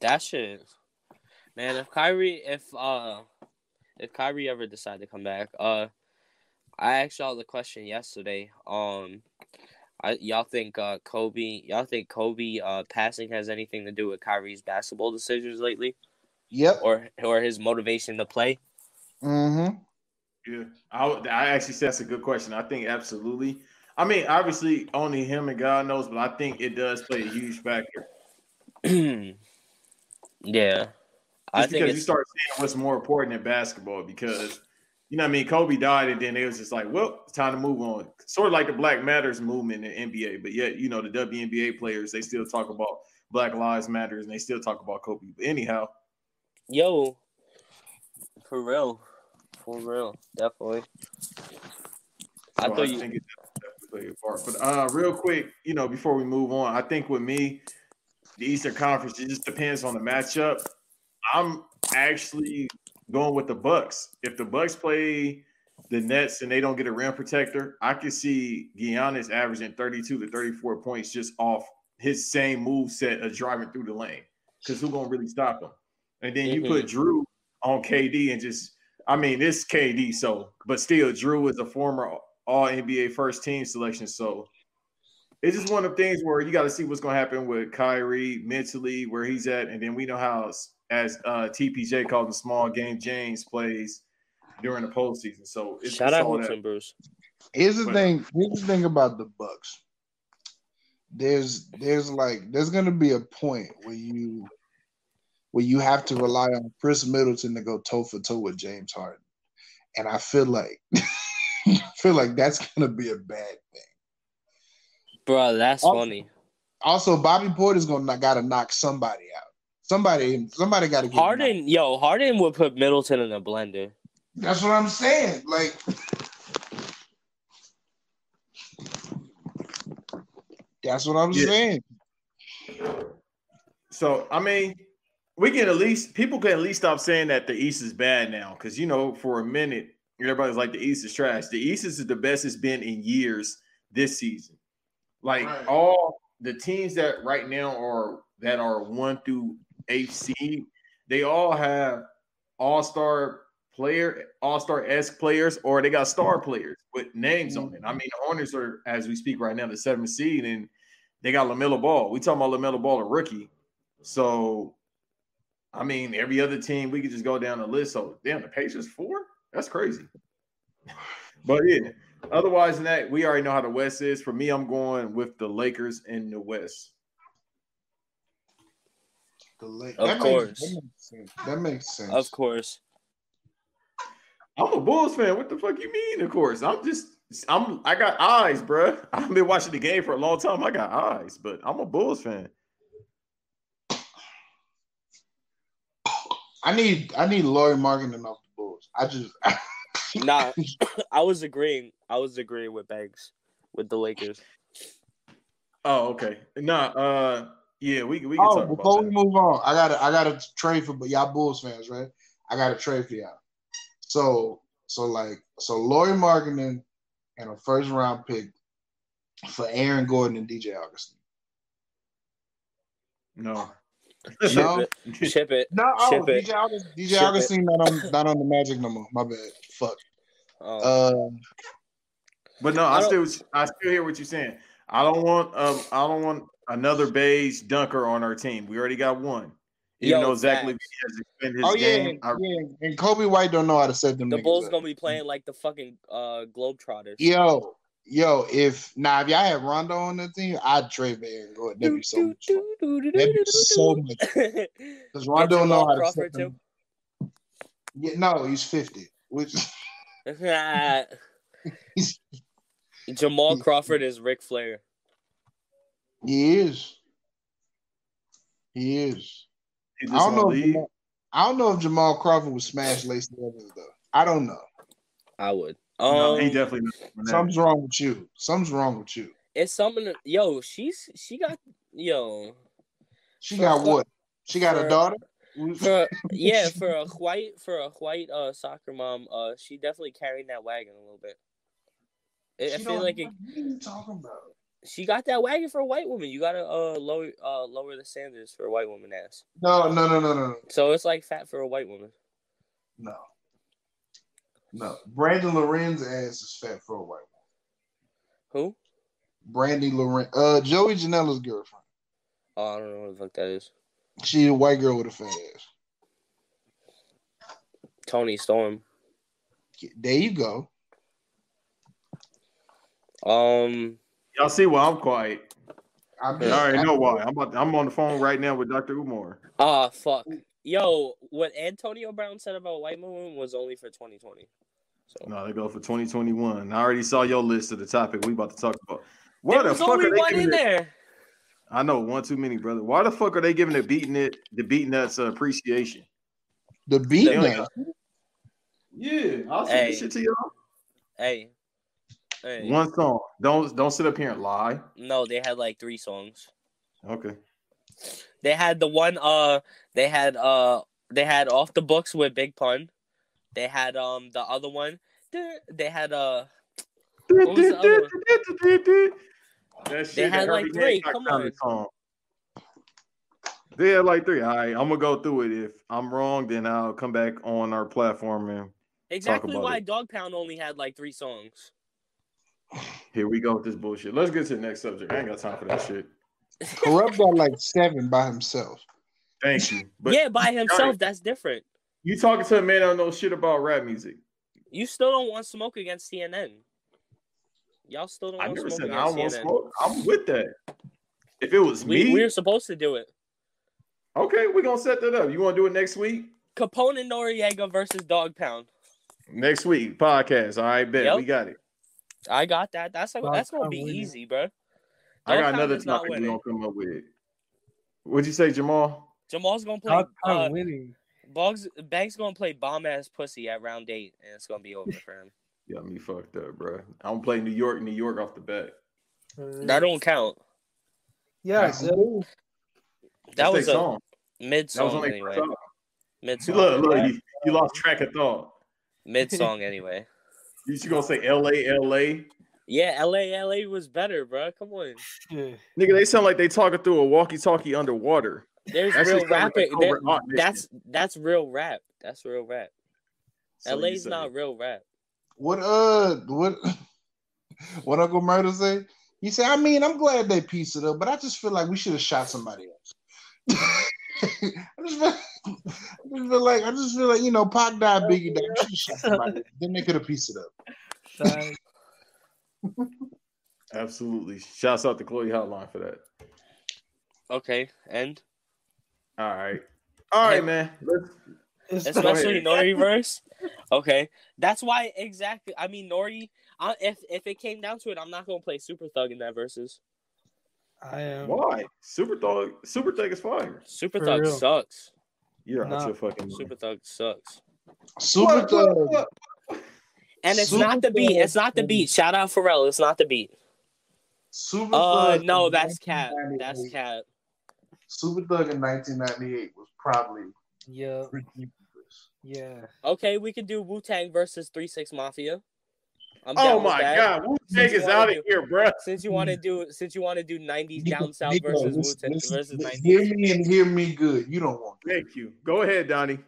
that shit, man. If Kyrie, if uh, if Kyrie ever decide to come back, uh, I asked y'all the question yesterday. Um, I y'all think uh Kobe, y'all think Kobe uh passing has anything to do with Kyrie's basketball decisions lately, Yep. or or his motivation to play? Mm-hmm. Yeah, I, I actually said that's a good question. I think absolutely. I mean, obviously, only him and God knows, but I think it does play a huge factor. yeah, I think because you start seeing what's more important in basketball, because you know, what I mean, Kobe died, and then it was just like, well, it's time to move on. Sort of like the Black Matters movement in NBA, but yet, you know, the WNBA players they still talk about Black Lives Matters, and they still talk about Kobe. But anyhow, yo, for real, for real, definitely. I So thought you. think it definitely played a part. But uh, real quick, you know, before we move on, I think with me, the Eastern Conference. It just depends on the matchup. I'm actually going with the Bucks. If the Bucks play the Nets and they don't get a rim protector, I can see Giannis averaging 32 to 34 points just off his same move set of driving through the lane. Because who's gonna really stop him? And then you Mhm. put Jrue on KD and just I mean, it's KD, so but still Jrue is a former all NBA first team selection. So it's just one of the things where you got to see what's going to happen with Kyrie mentally, where he's at, and then we know how, as uh, TPJ calls him, small game James plays during the postseason. So it's Shout it's out all Hoops that. and Bruce. Here's the But- thing. Here's the thing about the Bucks. There's there's like there's gonna be a point where you where you have to rely on Khris Middleton to go toe for toe with James Harden, and I feel like I feel like that's gonna be a bad thing. Bro, that's Oh. funny. Also, Bobby Portis gonna gotta knock somebody out. Somebody somebody gotta get knocked. Harden, yo, Harden would put Middleton in a blender. That's what I'm saying. Like that's what I'm Yeah. saying. So I mean, we can at least people can at least stop saying that the East is bad now, because you know, for a minute, everybody's like the East is trash. The East is the best it's been in years this season. Like Right. all the teams that right now are that are one through seed, they all have all-star player, all-star esque players, or they got star players with names on it. I mm-hmm. mean, the Hornets are, as we speak right now, the seventh seed, and they got LaMelo Ball. We talking about LaMelo Ball, a rookie. So, I mean, every other team, we could just go down the list. So, damn, the Pacers four? That's crazy. But yeah, otherwise than that, we already know how the West is. For me, I'm going with the Lakers in the West. The late, Of that course. Makes, that makes sense. That makes sense. Of course. I'm a Bulls fan. What the fuck you mean? Of course, I'm just I'm I got eyes, bruh. I've been watching the game for a long time. I got eyes, but I'm a Bulls fan. I need I need Lauri Markkanen off the Bulls. I just Nah, I was agreeing. I was agreeing with Banks with the Lakers. Oh, okay. Nah, uh, yeah, we we can oh, talk before about we that. move on, I got to I got to trade for but y'all Bulls fans, right? I got to trade for y'all. So so like so Lauri Markkanen and a first round pick for Aaron Gordon and DJ Augustin. No, No. Ship it. Ship it. No, oh, Ship it. DJ Augustin, DJ Ship it. Augustine not on not on the Magic no more. My bad. Fuck. Um, Uh, but no, I I, still I still hear what you're saying. I don't want um I don't want another beige dunker on our team. We already got one. Even Yo, though Zach LaVine has expanded his oh yeah, game, I, yeah, and Coby White don't know how to set them. the Bulls up. gonna be playing like the fucking uh Globetrotters. Yo, yo, if now if y'all had Rondo on the team, I'd trade for Aaron Gordon. That'd be so much fun. That'd be so much. Because Rondo And know how to set them. Yeah, no, he's fifty. Which he's, Jamal Crawford is Ric Flair. He is. He is. he I don't know. If. Jamal, I don't know if Jamal Crawford would smash Lacey Evans though. I don't know. I would. No, Um, he definitely not. Something's wrong with you. Something's wrong with you. it's something. Yo, she's she got yo She got fu- what? She got for- a daughter. for yeah for a white for a white uh soccer mom. Uh, she definitely carried that wagon a little bit. I- I She feel don't- like it, what are you talking about? She got that wagon for a white woman. You gotta uh lower uh lower the standards for a white woman ass. No, no, no, no, no. So it's like fat for a white woman. No. No. Brandon Lorenz ass is fat for a white woman. Who? Brandy Lorenz. Uh Joey Janela's girlfriend. Oh, I don't know what the fuck that is. She's a white girl with a fat ass. Toni Storm. There you go. Um. Y'all see why I'm quiet. I I already know why. I'm about, I'm on the phone right now with Dr. Umar. Ah, fuck. Yo, what Antonio Brown said about white women was only for 2020. So No, they go for 2021. I already saw your list of the topic we about to talk about. What the fuck only are they one in it? there. I know one too many, brother. Why the fuck are they giving the beating it the Beatnuts uh, appreciation? The beat They only now. Yeah, I'll send Hey. this shit to y'all. Hey, hey. One song. Don't don't sit up here and lie. No, they had like three songs. Okay. They had the one. Uh, they had uh, they had off the books with Big Pun. They had um the other one. They had uh. The other? That shit, They had like three, come on. song. They had like three. All right, I'm gonna go through it. If I'm wrong, then I'll come back on our platform and Exactly why it. Dogg Pound only had like three songs. Here we go with this bullshit. Let's get to the next subject. I ain't got time for that shit. Kurupt got like seven by himself. Thank you. But yeah, by himself, that's different. you talking to a man that don't know shit about rap music. You still don't want smoke against CNN. Y'all still don't I want never smoke said I don't CNN. want smoke. I'm with that. If it was We me, we were supposed to do it. okay, we're gonna set that up. You want to do it next week? Capone and Noreaga versus Dogg Pound. Next week podcast. All right, bet Yep. we got it. I got that. That's Dog that's gonna be easy, bro. I got another is not topic we're winning. gonna come up with. What'd you say, Jamal? Jamal's gonna play. Dogg Pound Uh, winning. Bugs Banks gonna play bomb ass pussy at round eight, and it's gonna be over for him. yeah, me fucked up, bro. I'm gonna play New York, New York off the bat. That don't count. Yeah, so- That was their a song. mid That was song on their anyway. Mid song. Look, look, you, you lost track of thought. Mid song anyway. You should gonna say L.A. L.A. Yeah, LA LA was better, bro. Come on. Nigga, they sound like they talking through a walkie-talkie underwater. There's That shit real sound like there- Cobra Hawk mission. that's that's real rap. That's real rap. So you LA's not real rap. What uh what what Uncle Murder say? He said, I mean, I'm glad they pieced it up, but I just feel like we should have shot somebody else. I just feel, I just feel like I just feel like you know, Pac died, Biggie died. We should have shot somebody. Then they could have pieced it up. Absolutely. Shouts out to Chloe Hotline for that. Okay, and All right. All right, Hey. man. Let's, It's especially ahead. Nori verse. Okay, that's why exactly. I mean, Nori. I, if if it came down to it, I'm not gonna play Super Thug in that versus. I am. why? Super Thug Super Thug is fire. Super For Thug real. sucks. You're out Nah. your fucking mind. Super Thug sucks. Super What, what, Thug. what? And it's Super not the beat. It's not the beat. Shout out Pharrell. It's not the beat. Super Uh, Thug no, that's cat. That's 1998 cat. Super Thug in 1998 was probably Yeah, ridiculous. yeah. Okay, we could do Wu Tang versus Three Six Mafia. I'm Oh my god, Wu Tang Since you is wanna out of do- here, bruh. Since you want to do, since you want to do '90s down south Nico, versus Wu Tang versus '90s. Hear me and hear me good. You don't want that. Thank you. Go ahead, Donnie.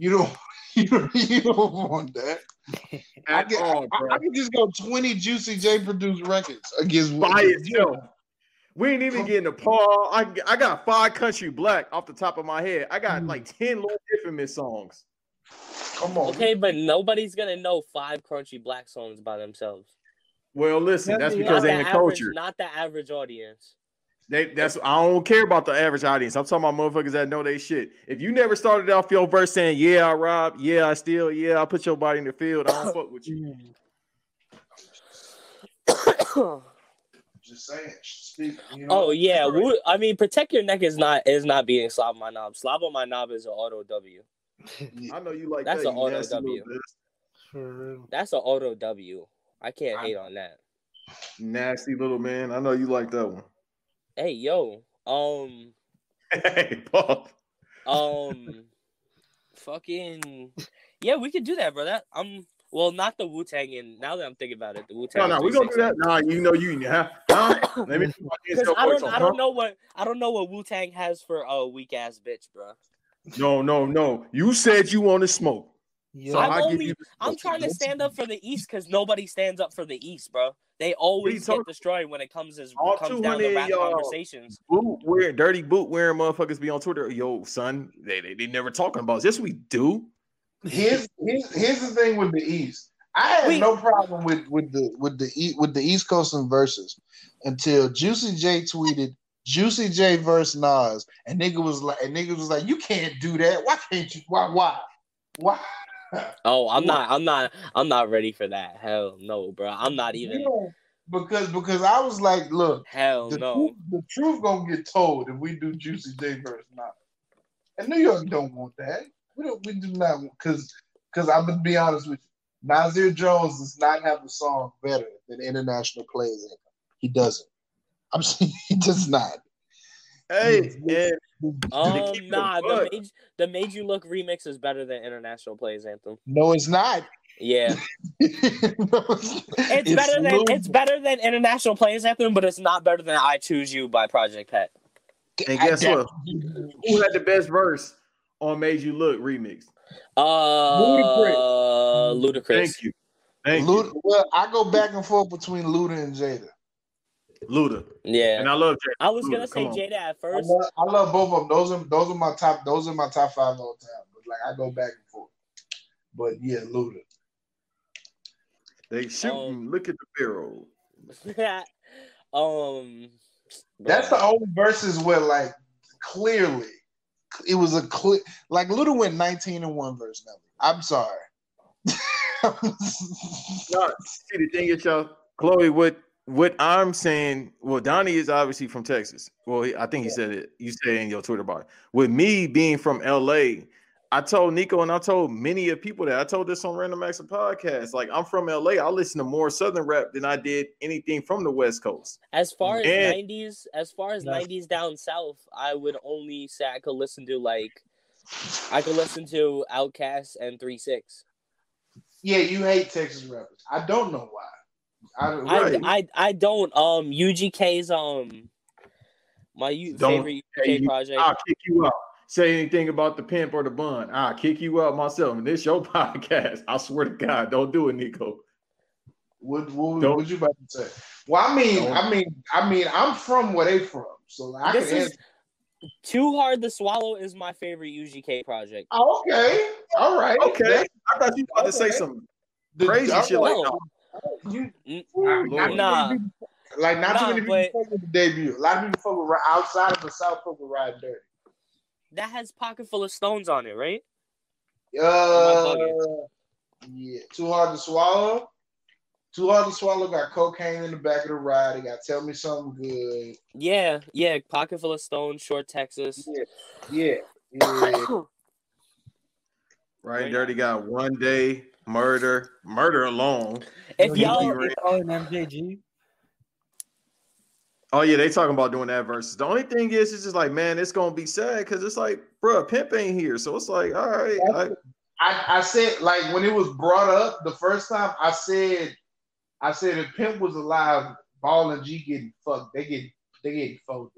You don't. You don't, you don't want that. I At can, all, I. I can just go 20 Juicy J produced records against by itself. We ain't even getting the Paul. I, I got five Crunchy Black off the top of my head. I got Mm. like 10 Lord Infamous songs. Come on. Okay, but nobody's gonna know five Crunchy Black songs by themselves. Well, listen, that's because Not they the in the average, culture. not the average audience. They that's I don't care about the average audience. I'm talking about motherfuckers that know they shit. If you never started off your verse saying, Yeah, I rob, yeah, I steal, yeah, I put your body in the field, I don't fuck with you. Just saying. Speak. You know, oh yeah, Wu, I mean, protect your neck is not is not being slob on my knob. Slob on my knob is an auto W. I know you like That's that. an you auto W. bitch. For real. That's an auto W. I can't hate on that. Nasty little man. I know you like that one. Hey yo, um, Hey, Paul. um, fucking yeah, we could do that, bro. That I'm well, not the Wu Tang. And now that I'm thinking about it, the Wu Tang. No, no, we gonna do that. Nah, you know you huh? huh? Let me Because I don't, I don't know what I don't know what Wu Tang has for a weak ass bitch, bro. No, no, no. You said you want to smoke. Yeah. So I'm I give only- you the I'm trying to stand up for the East because nobody stands up for the East, bro. They always talking- get destroyed when it comes as All comes down to 200 rap y'all. conversations. boot wearing dirty boot wearing motherfuckers be on Twitter. Yo, son, they they, they never talking about this. We do. here's, here's here's the thing with the East. I had Wait. no problem with with the with the with the East Coast and verses until Juicy J tweeted Juicy J verse Nas, and nigga was like, and nigga was like, you can't do that. Why can't you? Why? Why? Why? Oh, I'm not, I'm not, I'm not ready for that. Hell no, bro. I'm not even. Yeah, because because I was like, look, Hell the, no. truth, the truth gonna get told if we do Juicy J verse Nas. And New York don't want that. We don't. We do not because because I'm gonna be honest with you. Nasir Jones does not have a song better than International Players He doesn't. I'm saying he does not. Hey, and Um, nah, the made, the made you look remix is better than International Plays Anthem. No, it's not. Yeah, No, it's, better than losing. it's better than International Plays Anthem, but it's not better than I Choose You by Project Pat. and guess I- what? Who had the best verse on "Made You Look" remix? Uh, Ludacris. Thank you, thank you, Luda, well, I go back and forth between Luda and Jada. Luda. Yeah, And I love Jada. I was Luda, gonna say come on. Jada at I first. love, I love both of them. Those are those are my top. Those are my top five all time. But like I go back and forth. But yeah, Luda. They shooting. Um, Look at the barrel. um, That's the only verses where like clearly it was a clear like Luda went 19 and one verse Nelly. I'm sorry. No, see the thing is, y'all, Chloe. What what I'm saying? Well, Donnie is obviously from Texas. Well, he- I think he said it. You said it in your Twitter bar. With me being from LA, I told Nico and I told many of people that I told this on Random Acts of podcast. Like I'm from LA. I listen to more Southern rap than I did anything from the West Coast. As far as And- nineties, as far as That's- nineties down south, I would only say I could listen to like, I could listen to Outkast and Three Six. yeah, you hate Texas rappers. I don't know why. I, Right. I, I I don't um UGK's um my U- Don't favorite UGK you- project. I'll kick you out. Say anything about the pimp or the bun. I'll kick you out myself. And this your podcast. I swear to God, don't do it, Nico. What what, Don't- what you about to say? Well, I mean, Don't. I mean, I mean, I'm from where they from, so I This can is- answer. Too hard to swallow is my favorite UGK project. Oh, okay, all right, Okay. I thought you were about to say Okay. some The- crazy all shit like right. No. That. You, Lord. not Nah. many people- like not Nah, too many people but- fuck with the debut. A lot of people fuck with outside of the South fuck with Ride Dirty. That has pocket full of stones on it, right? Uh, yeah, too hard to swallow. Too hard to swallow. Got cocaine in the back of the ride. They got tell me something good. Yeah, yeah. Pocket full of stones, short Texas. Yeah, yeah. Ridin' Dirty got one day, murder, murder alone. if y'all, you're calling MJG. Oh yeah, they talking about doing that versus. The only thing is, it's just like, man, it's gonna be sad because it's like, bruh, pimp ain't here, so it's like, all right, I, I, I said like when it was brought up the first time, I said, I said if Pimp was alive, Ball and G getting fucked, they get they getting folded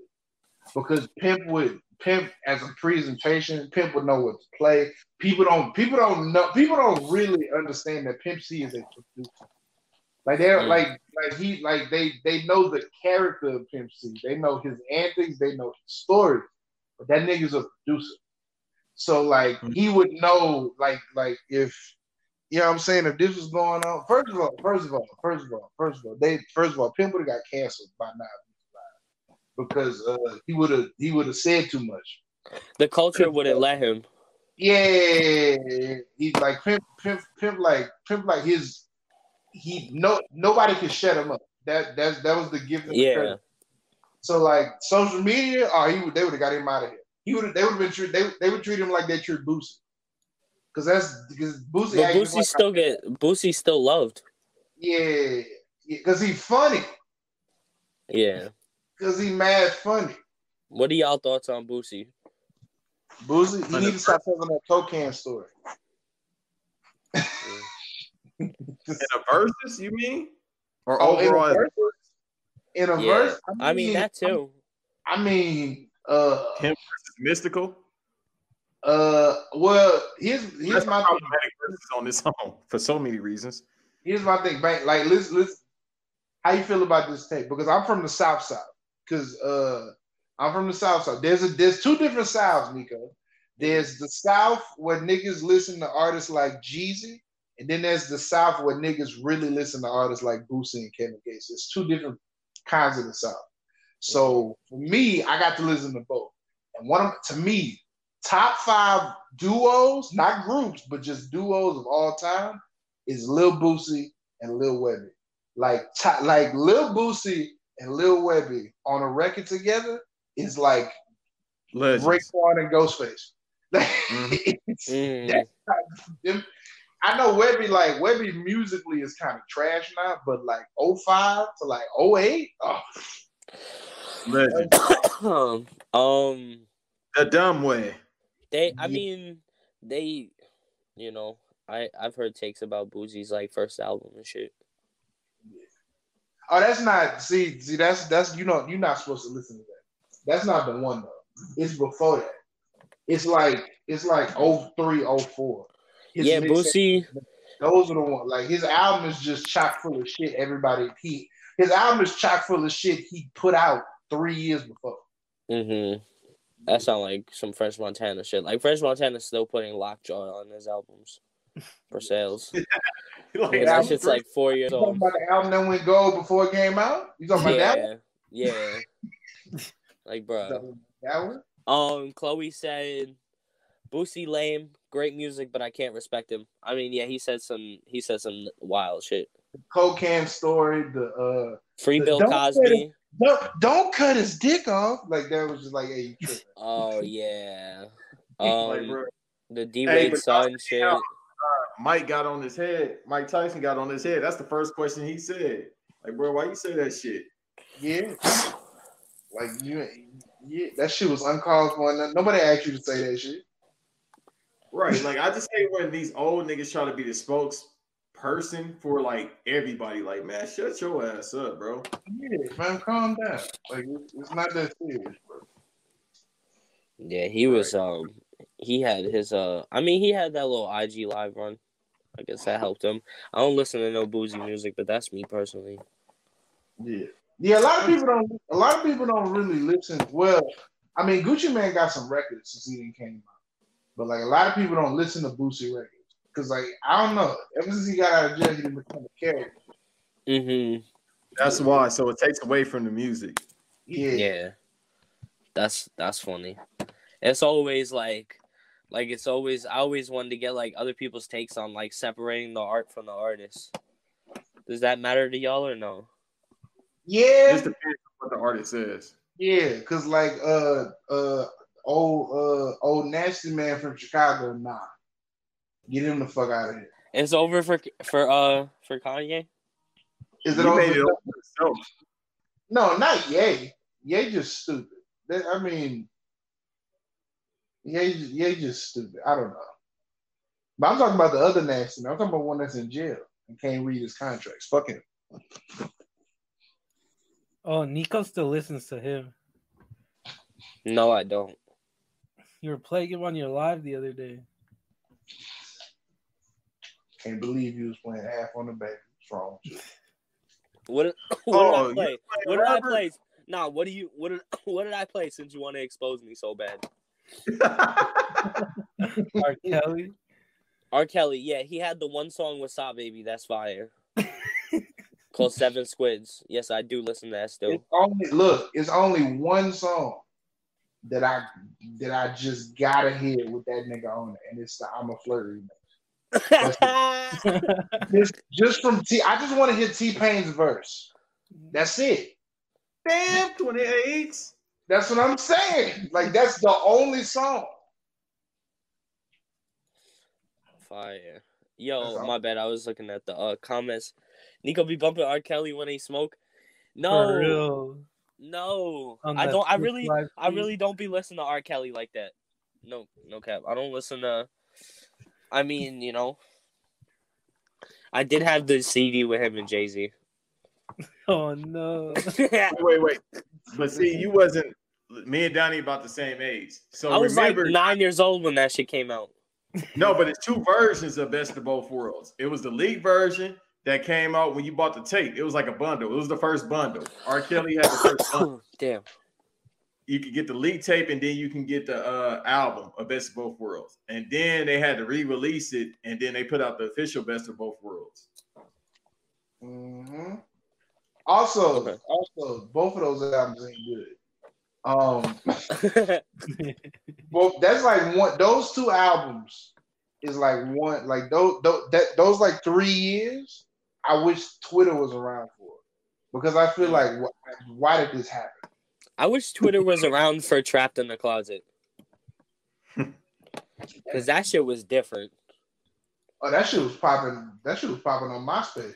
because Pimp would Pimp as a presentation, Pimp would know what to play. People don't people don't know people don't really understand that Pimp C is a producer. Like they're Mm. like like he like they they know the character of Pimp C. They know his antics, they know his story. But that nigga's a producer. So like Mm. he would know like like if you know what I'm saying if this was going on. First of all, first of all, first of all, first of all, they first of all, Pimp would have got canceled by now because uh, he would have he would have said too much. the culture wouldn't let him. Yeah, he like pimp, pimp, pimp, like pimp, like his. He no nobody could shut him up. That that's that was the gift. Yeah. credit. So like social media, oh, he would they would have got him out of here. He would they would have been treat they they would treat him like they treat Boosie. Because that's because Boosie. But Boosie like- still get Boosie still loved. yeah, because he's funny. Yeah. Because he mad funny. What are y'all thoughts on Boosie? Boosie, he need to stop telling that cocaine story. in a versus, you mean, or Oh, in a overall? in a Yeah. verse, I mean that too. I mean, uh, Him versus Mystikal. uh, well, here's here's That's my my thing. problematic versus on this song for so many reasons. Here's my thing, Bank. Like, let's let's. How you feel about this tape? Because I'm from the South Side. Because uh, I'm from the South Side. There's a there's two different Souths, Nico. There's the South where niggas listen to artists like Jeezy, and then there's the South where niggas really listen to artists like Boosie and Kevin Gates. It's two different kinds of the South. So for me, I got to listen to both. And one of to me, top five duos, not groups, but just duos of all time, is Lil Boosie and Lil Webbie. Like like Lil Boosie and Lil Webbie on a record together is like Legends. Raekwon and Ghostface. Mm. that's I know Webbie like Webbie musically is kind of trash now, but like 05 to like 08, oh, Legend. um, The dumb way. they. I Yeah. mean, they. You know, I I've heard takes about Boosie's like first album and shit. Oh, that's not. See, see, that's that's you know you're not supposed to listen to that. That's not the one though. It's before that. It's like it's like 03, 04. His yeah, mixtape- Boosie. Those are the ones. Like his album is just chock full of shit. Everybody he his album is chock full of shit he put out three years before. Mm-hmm. That sound like some French Montana shit. Like French Montana's still putting Lockjaw on his albums for sales. Like, Yeah, that shit's like four years You talking old. about the album that went gold before it came out? You talking about that one? Yeah, yeah. Like, bro. That one? Um, Chloe said, "Boosie lame, great music, but I can't respect him." I mean, yeah, he said some, he said some wild shit. Cocaine story, the uh Free The- Bill don't Cosby. don't, don't cut his dick off. Like that was just like, hey, you tripping. Oh yeah. Um, bro, the D Hey, Wade but son shit. out. Mike got on his head. Mike Tyson got on his head. That's the first question he said. Like, bro, why you say that shit? Yeah. Like you yeah, that shit was uncalled for. Nobody asked you to say that shit. Right. Like, I just hate when these old niggas try to be the spokesperson for like everybody. Like, man, shut your ass up, bro. Yeah, man, calm down. Like it's, it's not that serious, bro. Yeah, he was. Um, he had his. Uh, I mean, he had that little IG live run. I guess that helped him. I don't listen to no Boosie music, but that's me personally. Yeah. Yeah, a lot of people don't a lot of people don't really listen. Well, I mean Gucci Mane got some records since he didn't came out. But like a lot of people don't listen to Boosie records. Cause like I don't know. Ever since he got out of jail, he didn't a character. Mm-hmm. That's why. So it takes away from the music. Yeah. Yeah. That's that's funny. It's always like like it's always I always wanted to get like other people's takes on like separating the art from the artist. Does that matter to y'all or no? Yeah. Just depends on what the artist says. Yeah, cause like uh uh old uh old nasty man from Chicago, nah. Get him the fuck out of here. It's over for for uh for Kanye. Is it He over? made it over himself. No, not Ye. Ye just stupid. That, I mean, Ye, Ye just stupid. I don't know. But I'm talking about the other nasty man. I'm talking about one that's in jail and can't read his contracts. Fuck him. Oh, Nico still listens to him. No, I don't. You were playing him on your live the other day. Can't believe you was playing half on the back. What's wrong? What did, what Oh, did I play? you What did I play? Nah, what do you what did what did I play since you want to expose me so bad? R. Kelly. R. Kelly, yeah, he had the one song with Saw Baby, that's fire. Called Seven Squids. Yes, I do listen to that still. It's only look. It's only one song that I that I just gotta hear with that nigga on it, and it's the I'm a flirt remix. Just, just from T. I just want to hear T Pain's verse. That's it. Damn, 28. That's what I'm saying. Like that's the only song. Fire. Yo, That's all. my bad. I was looking at the uh, comments. Nico be bumping R. Kelly when he smoke. For No, real. no. On I don't. I really, live I really don't be listening to R. Kelly like that. No, no cap. I don't listen to. I mean, you know, I did have the CD with him and Jay Z. Oh no. Wait, wait, wait. But see, you wasn't. Me and Donnie about the same age. So I was remember, like nine years old when that shit came out. no, but it's two versions of Best of Both Worlds. It was the league version that came out when you bought the tape. It was like a bundle. It was the first bundle. R. Kelly had the first bundle. Damn. You could get the league tape and then you can get the uh, album of Best of Both Worlds. And then they had to re-release it and then they put out the official Best of Both Worlds. hmm Also, Okay. also, both of those albums ain't good. Um, well, that's like one. Those two albums is like one. Like those, those, that, those like three years. I wish Twitter was around for because I feel like wh- why did this happen? I wish Twitter was around for Trapped in the Closet. Because that shit was different. Oh, that shit was popping. That shit was popping on MySpace.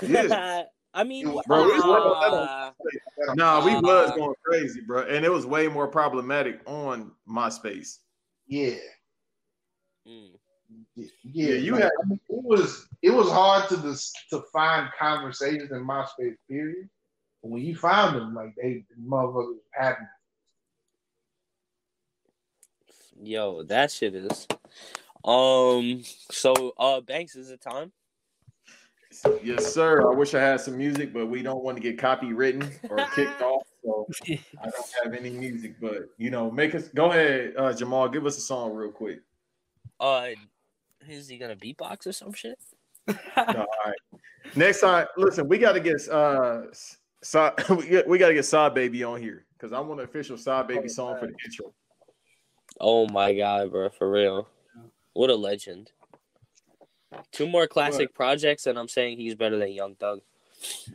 Yeah. I mean, It was- Bro, we was uh, Nah, we Uh, was going crazy, bro, and it was way more problematic on MySpace. Yeah. mm. Yeah, Yeah, you like, had- I mean, it was it was hard to dis, to find conversations in MySpace period. But when you found them, like they the motherfuckers happening. yo, that shit is. Um. So, uh, Banks, is it time? Yes, sir. I wish I had some music, but we don't want to get copywritten or kicked off, so I don't have any music. But you know, make us go ahead, uh, Jamal. Give us a song real quick. Uh, is he gonna beatbox or some shit? No, all right. Next time, listen, we got to get uh, Sa- we got, we got to get Saw Baby on here because I want an official Saw Baby song for the intro. Oh my god, bro, for real. What a legend. Two more classic projects, and I'm saying he's better than Young Thug.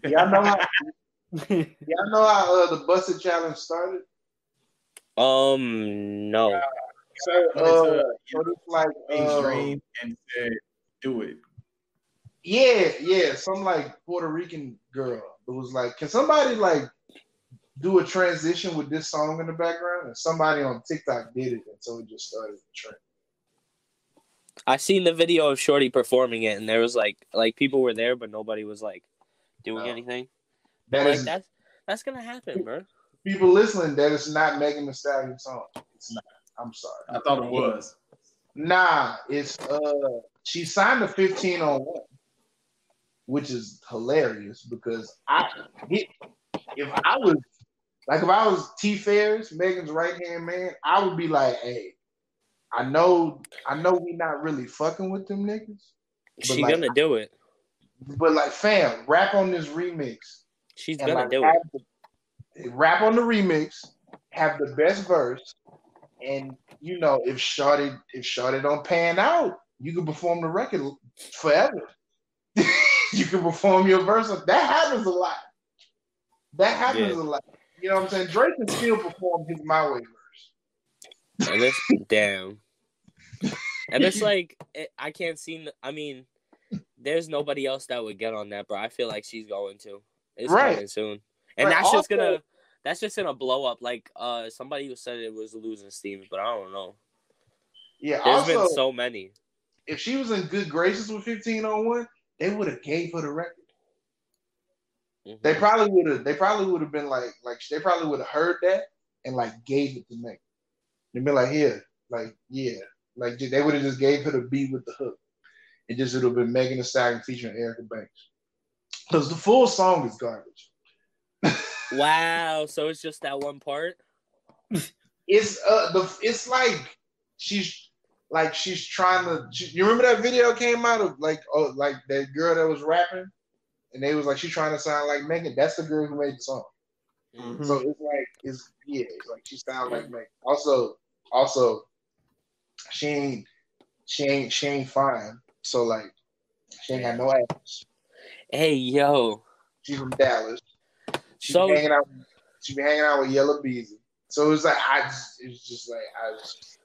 Y'all know how y'all know how uh, the Buss It Challenge started. Um, no. So, uh, so it's like uh, Mainstream and said, "Do it." Yeah, yeah, some like Puerto Rican girl. It was like, can somebody like do a transition with this song in the background? And somebody on TikTok did it, and so it just started the trend. I seen the video of Shorty performing it, and there was like, like people were there, but nobody was like doing No. anything. That like is that's that's gonna happen, bro. people listening. That is not Megan Thee Stallion song. It's not. I'm sorry. I thought it was. Nah, it's uh she signed a 15 on one, which is hilarious because I if I was like if I was T Farris, Megan's right hand man, I would be like, hey, I know I know we not really fucking with them niggas. She like- gonna do it. But like fam, rap on this remix. She's gonna like, do it. rap on the remix, have the best verse, and you know if Shorty if Shorty don't pan out, you can perform the record forever. you can perform your verse. That happens a lot. That happens Yeah. a lot. You know what I'm saying? Drake can still perform his My Way verse. And it's damn. And it's like it, I can't see. I mean, there's nobody else that would get on that, bro. I feel like she's going to. It's Right. coming soon, and Right, that's just gonna. That's just gonna blow up. Like uh, somebody who said it was losing steam, but I don't know. Yeah. There's also, been so many. if she was in good graces with 15 on one, they would have gave her the record. Mhm. They probably would have. They probably would have been like, like they probably would have heard that and like gave it to Megan. They'd be like, here, like yeah, like they would have just gave her the beat with the hook. and just would have been Megan Thee Stallion featuring Erica Banks. Because the full song is garbage. Wow. So it's just that one part. It's uh the it's like she's like she's trying to. She, you remember that video came out of like oh like that girl that was rapping, and they was like she's trying to sound like Megan. That's the girl who made the song. Mm. So it's like it's yeah, it's like she sounds like Megan. Also, also, she ain't she ain't she ain't fine. So like she ain't got no ass. Hey yo. She's from Dallas. She So- be hanging out. She be hanging out with Yella Beezy. So it's like I just it's just like I just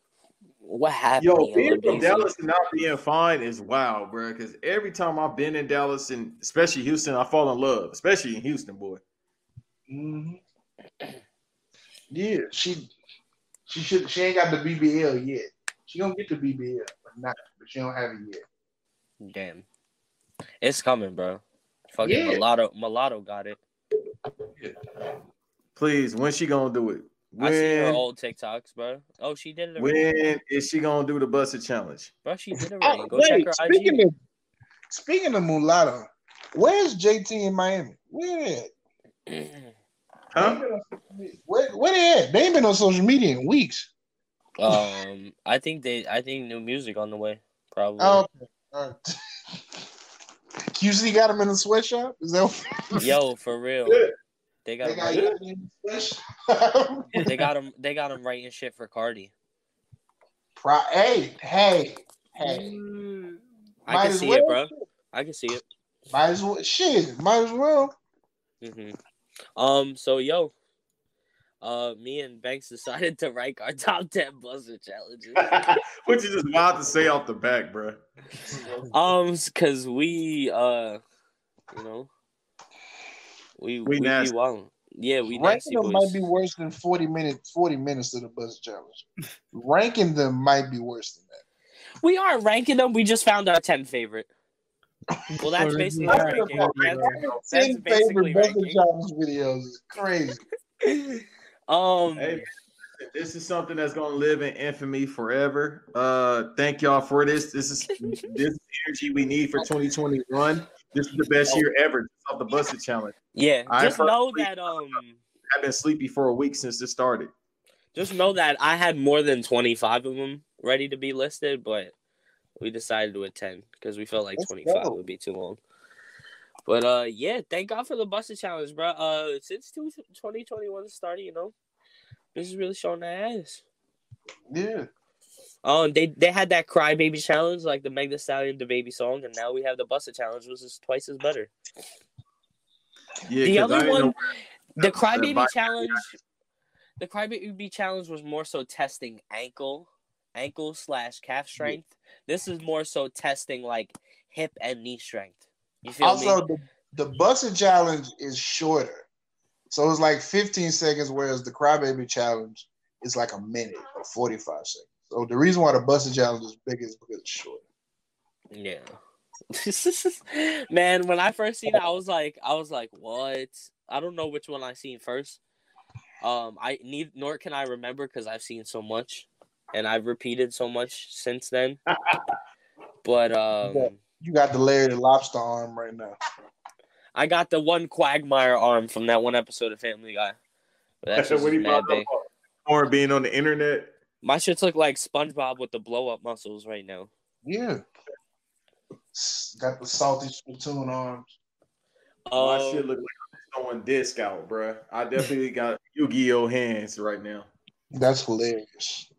What happened? Yo, being from Dallas and not being fine is wild, bro. Because every time I've been in Dallas and especially Houston, I fall in love, especially in Houston, boy. mhm. yeah. She she should she ain't got the BBL yet. She gonna get the BBL, but not but she don't have it yet. Damn. It's coming, bro. Fucking Yeah. mulatto. Mulatto got it. Please, when she gonna do it? Oh, I see her old TikToks, bro. Oh, she did it already. when is she gonna do the Buss It challenge? Bro, she did it Oh, already. Go check her speaking IG. of speaking of mulatto, where's JT in Miami? Where they at? Huh? Where, where they at? They ain't been on social media in weeks. um, I think they. I think new music on the way. Probably. Oh, okay. All right. QC got him in the sweatshop? Is that Yo, for real. Yeah. They got they him. got Writing, in the they got him. They got him writing shit for Cardi. Pro- hey, hey, hey. Mm. I can see well. it, bro. I can see it. Might as well. Shit, might as well. hmm Um. So yo, uh, me and Banks decided to rank our top ten Buss It challenges. Which is just wild to say off the back, bro. um, cause we, uh, you know, We We we, be nasty. wild. Yeah, we Ranking nasty them boys. might be worse than 40 minutes 40 minutes of the Buss It challenge. Ranking them might be worse than that. We aren't ranking them. We just found our ten favorite. Well, that's basically is it- ranking. Yeah. That's, Ten basically favorite buzz ranking. challenge videos is crazy. Um, Hey, this is something that's gonna live in infamy forever. Uh, thank y'all for this. This is this energy we need for 2021. This is the best year ever just off the Buss It challenge. yeah, I just know personally- that um, I've been sleepy for a week since this started. just know that I had more than twenty five of them ready to be listed, but we decided to attend because we felt like Let's twenty five go. would be too long. But uh, yeah, thank God for the Buss It challenge, bro. Uh, since 2021 started, you know, this is really showing their ass. Yeah. Um, they they had that crybaby challenge, like the Meg Thee Stallion, the baby song, and now we have the Buss It challenge, which is twice as better. Yeah, the other one, know- the crybaby vi- challenge, the crybaby challenge was more so testing ankle, ankle slash calf strength. This is more so testing like hip and knee strength. You feel Also, me? the, the Buss It challenge is shorter. So it's like 15 seconds, whereas the crybaby challenge is like a minute or 45 seconds. So the reason why the Buss It challenge is bigger is because it's shorter. Yeah. Man, when I first seen it, I was like, I was like, what? I don't know which one I seen first. Um, I need nor can I remember because I've seen so much, and I've repeated so much since then. but um, Yeah. You got the Larry the Lobster arm right now. I got the one Quagmire arm from that one episode of Family Guy. But that's just What he mad brought big. up Or being on the internet. My shits look like SpongeBob with the blow up muscles right now. Yeah. Got the salty spittoon arms. My Um, shit look like I'm throwing disc out, bruh. I definitely got Yu-Gi-Oh hands right now. That's hilarious.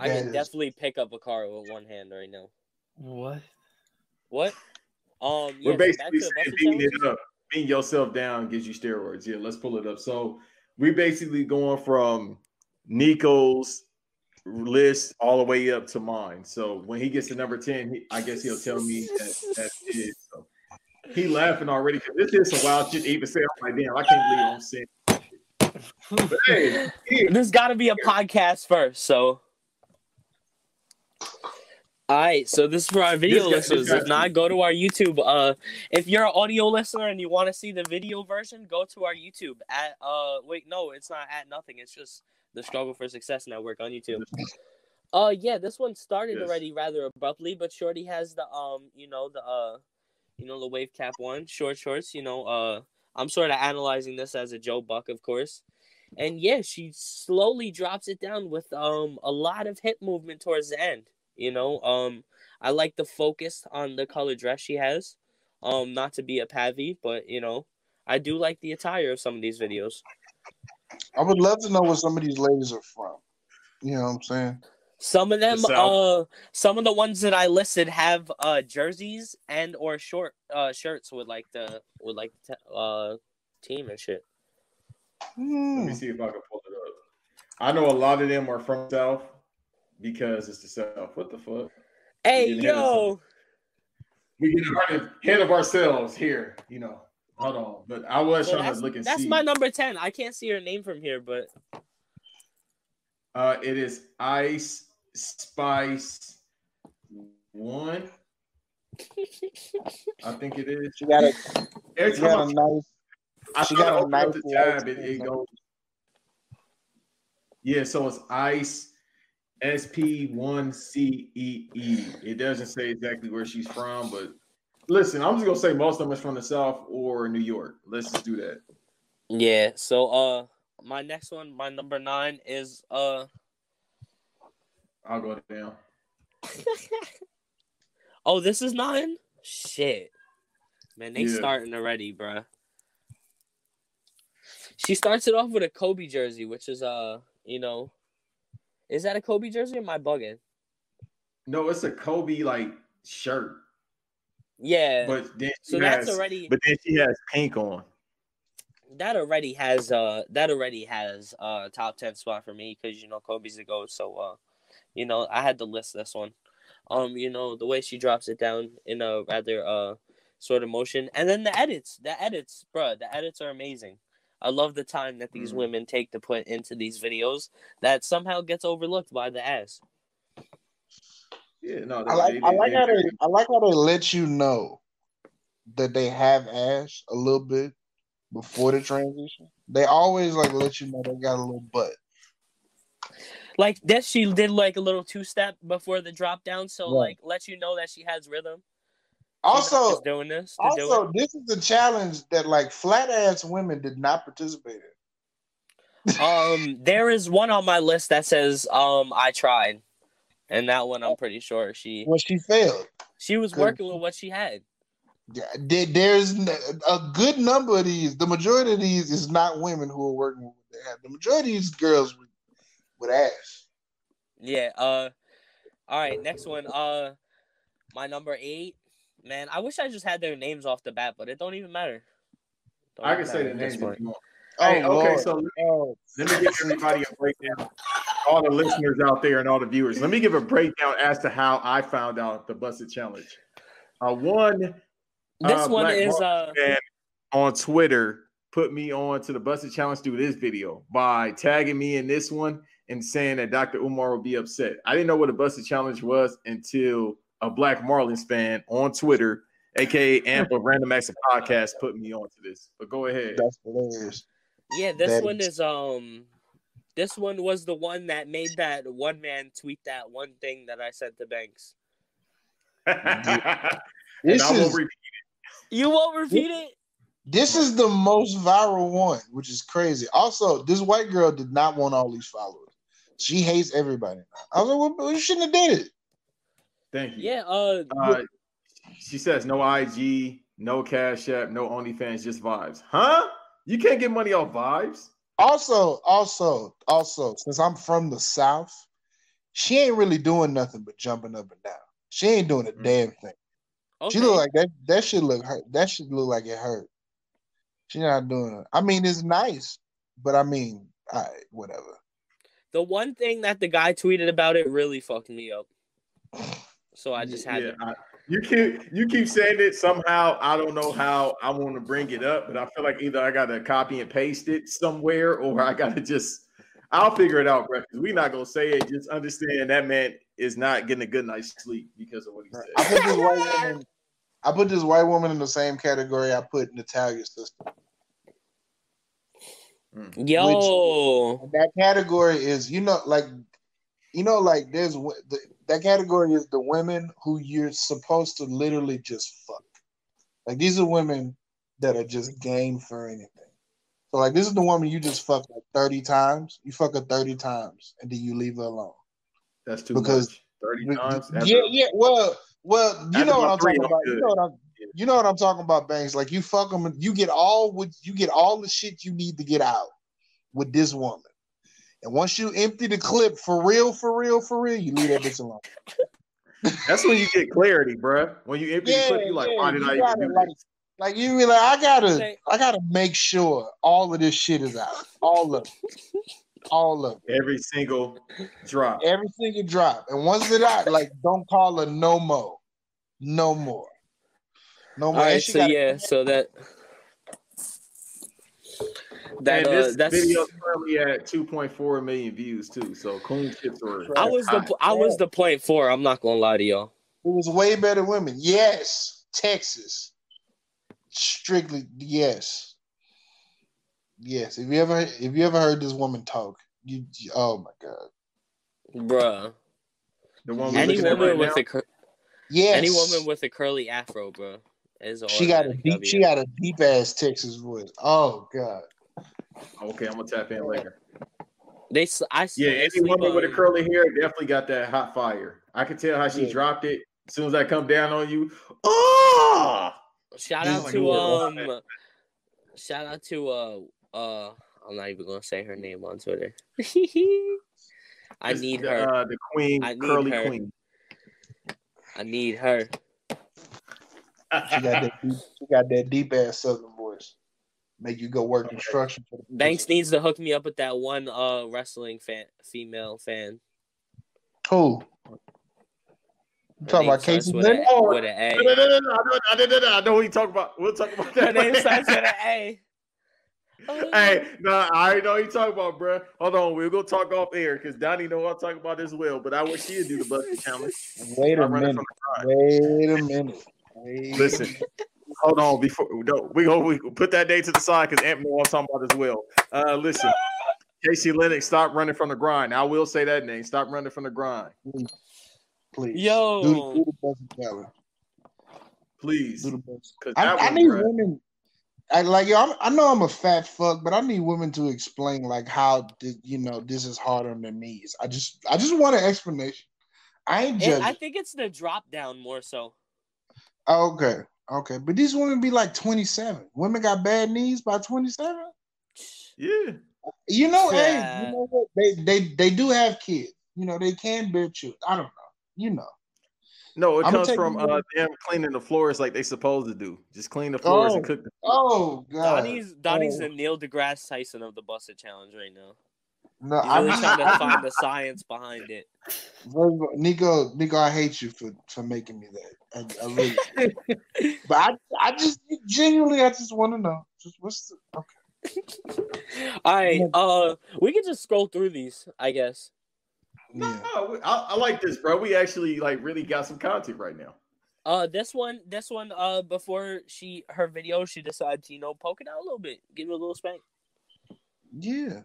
I That can is- definitely pick up a car with one hand right now. What? What? Um, yeah, We're basically to saying beating it up. Beating yourself down gives you steroids. Yeah, let's pull it up. So we're basically going from Nico's list all the way up to mine. So when he gets to number 10, he, I guess he'll tell me that that's it. So he laughing already because this is some wild shit to even say. I'm like, damn, I can't believe I'm saying. But hey, here, There's got to be a podcast first, so. All right, so this is for our video guy- listeners. If not, go to our YouTube. Uh, if you're an audio listener and you want to see the video version, go to our YouTube at uh. Wait, no, it's not at nothing. It's just the Struggle for Success Network on YouTube. Uh, yeah, this one started Yes. already rather abruptly, but Shorty has the um, you know the uh, you know the wave cap one, short shorts. You know, uh, I'm sort of analyzing this as a Joe Buck, of course. And yeah, she slowly drops it down with um a lot of hip movement towards the end. You know, um I like the focus on the color dress she has. Um, not to be a pavy, but you know, I do like the attire of some of these videos. I would love to know where some of these ladies are from. You know what I'm saying? Some of them, The uh, some of the ones that I listed have uh jerseys and or short uh shirts with like the with like the te- uh team and shit. let Hmm. me see if I can pull it up. I know a lot of them are from South because it's the South. What the fuck? Hey getting ahead of yo, we get ahead- ahead of ourselves here, you know. Hold on, but I was Well, trying that's, to look and that's see. my number ten. I can't see her name from here, but Uh, it is Ice Spice One. I think it is. She got a Every she got time a nice I, I she got a nice the tab, it, it goes. Yeah, so it's Ice SP one C E E. It doesn't say exactly where she's from, but listen, I'm just gonna say most of them is from the South or New York. Let's just do that. yeah. So uh, my next one, my number nine is uh, I'll go down. oh, this is nine. Shit, man, they Yeah. starting already, bruh. She starts it off with a Kobe jersey, which is uh, you know, is that a Kobe jersey? Or am I bugging? No, it's a Kobe like shirt, Yeah. but then she so has, that's already but then she has pink on. that already has uh that already has uh top ten spot for me because you know Kobe's a goat. So uh, you know I had to list this one. Um, you know the way she drops it down in a rather uh sort of motion. And then the edits, the edits, bruh, the edits are amazing. I love the time that these Mhm. women take to put into these videos that somehow gets overlooked by the ass. Yeah, no, I like they- I like they- how they I like how they let you know that they have ass a little bit before the transition. They always like let you know they got a little butt. Like this, she did like a little two step before the drop down, so Right. like let you know that she has rhythm. Also, doing this to do also this is the challenge that like flat ass women did not participate in. Um, there is one on my list that says um I tried, and that one I'm pretty sure she Well, she failed. she was working with what she had. Yeah, There's a good number of these. The majority of these is not women who are working with what they have. The majority of these girls with, with ass. Yeah. Uh. All right. Next one. Uh, my number eight. Man, I wish I just had their names off the bat, but it don't even matter. Don't I even can say the names point. if you want. Hey, Oh, okay, Lord. so Oh, let me give everybody a breakdown. All the listeners out there and all the viewers, let me give a breakdown as to how I found out the Buss It challenge. Uh, one This Uh, one Black is uh. on Twitter put me on to the Buss It challenge through this video by tagging me in this one and saying that Dr. Umar would be upset. I didn't know what a Buss It challenge was until a Black Marlins fan on Twitter, aka Amp of Random Acts of Podcast, put me on to this. But go ahead. that's hilarious. Yeah, this That one is- is um. This one was the one that made that one man tweet that one thing that I sent to Banks. and This I won't is repeat You won't repeat it. this is the most viral one, which is crazy. Also, this white girl did not want all these followers. She hates everybody. I was like, well, you shouldn't have did it. Thank you. Yeah. Uh. Uh, she says no IG, no Cash App, no OnlyFans, just vibes. Huh? You can't get money off vibes. Also, also, also, since I'm from the South, she ain't really doing nothing but jumping up and down. She ain't doing a Mm. damn thing. Okay. She look like that. That should look hurt. That should look like it hurt. She not doing it. I mean, it's nice, but I mean, all right, whatever. the one thing that the guy tweeted about it really fucked me up. So I just had Yeah, to. I- you keep you keep saying it somehow. I don't know how I want to bring it up, but I feel like either I got to copy and paste it somewhere, or I got to just. I'll figure it out, bro. Because we're not gonna say it. Just understand that man is not getting a good night's sleep because of what he said. I said. put this white woman. I put this white woman in the same category I put Natalia's sister. Hmm. Yo. And that category is, you know, like, you know, like there's the, that category is the women who you're supposed to literally just fuck. Like these are women that are just game for anything. So like this is the woman you just fuck like 30 times. You fuck her 30 times and then you leave her alone. That's too Because- much. Thirty times. After- Yeah, yeah. Well, well, you know what I'm talking about. You know what I'm you know what I'm talking about, Banks. Like you fuck them, you get all with you get all the shit you need to get out with this woman. And once you empty the clip for real, for real, for real, you leave that bitch alone. That's when you get clarity, bro. When you empty Yeah, the clip, you like, yeah, why did I gotta, even do like- this? Like you be like, I gotta, I gotta make sure all of this shit is out, all of it, all of it, Every single drop. every single drop. And once it out, like don't call her no more, no more, no more. right. And she So gotta- yeah. So that. That and uh, this that's. video is currently at 2.4 million views too. So coon chips are. I was the I was the point four. I'm not gonna lie to y'all. It was way better women. Yes, Texas. Strictly yes. Yes. If you ever if you ever heard this woman talk, you, you- oh my god. Bruh. the one we're Any woman right with now. a cur- Yes. any woman with a curly afro, bro, is a she got a deep W. she got a deep ass Texas voice. Oh god. Okay, I'm gonna tap in later. They s- I s- Yeah, any woman with a curly hair definitely got that hot fire. I can tell how she Yeah. dropped it. As soon as I come down on you, oh, Shout out is to um, shout out to uh uh. I'm not even gonna say her name on Twitter. I This- need the, her. Uh, the queen, I need curly her. queen. I need her. She got that deep, she got that deep ass southern voice. Make you go work construction Banks needs to hook me up with that one uh wrestling fan, female fan. Who? You Her talking about starts Casey with, a, Leonard? with an A. No, no, no, no, no, I know, I know, I know what you talk about. We'll talk about Her that. name starts with an A. hey, no, I already know what you talking about, bro. Hold on, we're gonna talk off air because Donny know what I'm talking about as well. But I wish she'd do the Buss It challenge. Wait a I'm running minute. Wait a minute. Wait. Listen, hold on before no, we go we put that day to the side because Ant know what I'm talking about as well. Uh, listen, Casey Lennox, stop running from the grind. I will say that name. Stop running from the grind, Please. Yo. Do, do the best challenge. please. Do the best. I, that I need bruh, women. I like yo. I'm, I know I'm a fat fuck, but I need women to explain like how did you know this is hard on their knees. I just I just want an explanation. I ain't judging. I think it's the drop down more so. Oh, okay, okay, but these women be like 27. Women got bad knees by 27. yeah. You know, hey, you know what? They they they do have kids. You know, they can bear children. I don't know. You know. No, it I'ma comes from uh, them cleaning the floors like they supposed to do. Just clean the floors and Oh. cook them. Oh God. Donny's Donny's Oh. the Neil deGrasse Tyson of the Buss It Challenge right now. No, He's I'm trying to find the science behind it. First of all, Nico, Nico, I hate you for for making me that. I, I really, but I, I just genuinely, I just want to know, just what's the okay? All right, uh, we can just scroll through these, I guess. No, Yeah. no, I, I like this, bro. We actually like really got some content right now. Uh, this one, this one, uh, before she her video, she decided to you know poke it out a little bit, give it a little spank. Yeah,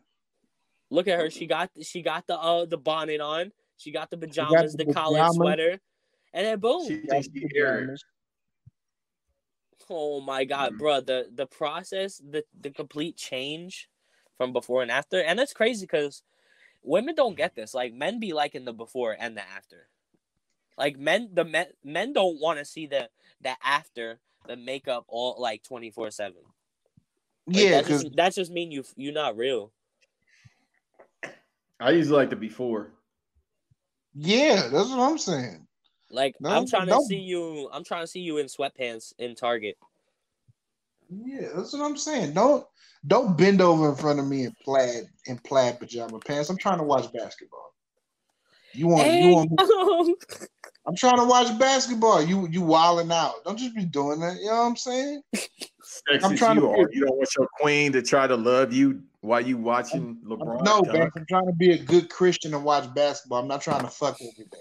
Look at her, she got she got the uh the bonnet on, she got the pajamas, the the, collared pajamas. sweater, and then boom. She thinks she Eric. Oh my god, Mhm. bro, the the process, the the complete change from before and after, and that's crazy because women don't get this. Like men be liking the before and the after. Like men, the men men don't want to see the the after the makeup all like twenty four seven. yeah, that because just, that just mean you you're not real. I usually like the before. yeah, that's what I'm saying. Like No, I'm trying to see you. I'm trying to see you in sweatpants in Target. Yeah, that's what I'm saying. Don't don't bend over in front of me in plaid in plaid pajama pants. I'm trying to watch basketball. You want you want? me- I'm trying to watch basketball. You you wilding out. Don't just be doing that. You know what I'm saying? Sexist I'm trying you to are. You don't want your queen to try to love you while you watching LeBron. no, dunk. Banks, I'm trying to be a good Christian and watch basketball. I'm not trying to fuck every day.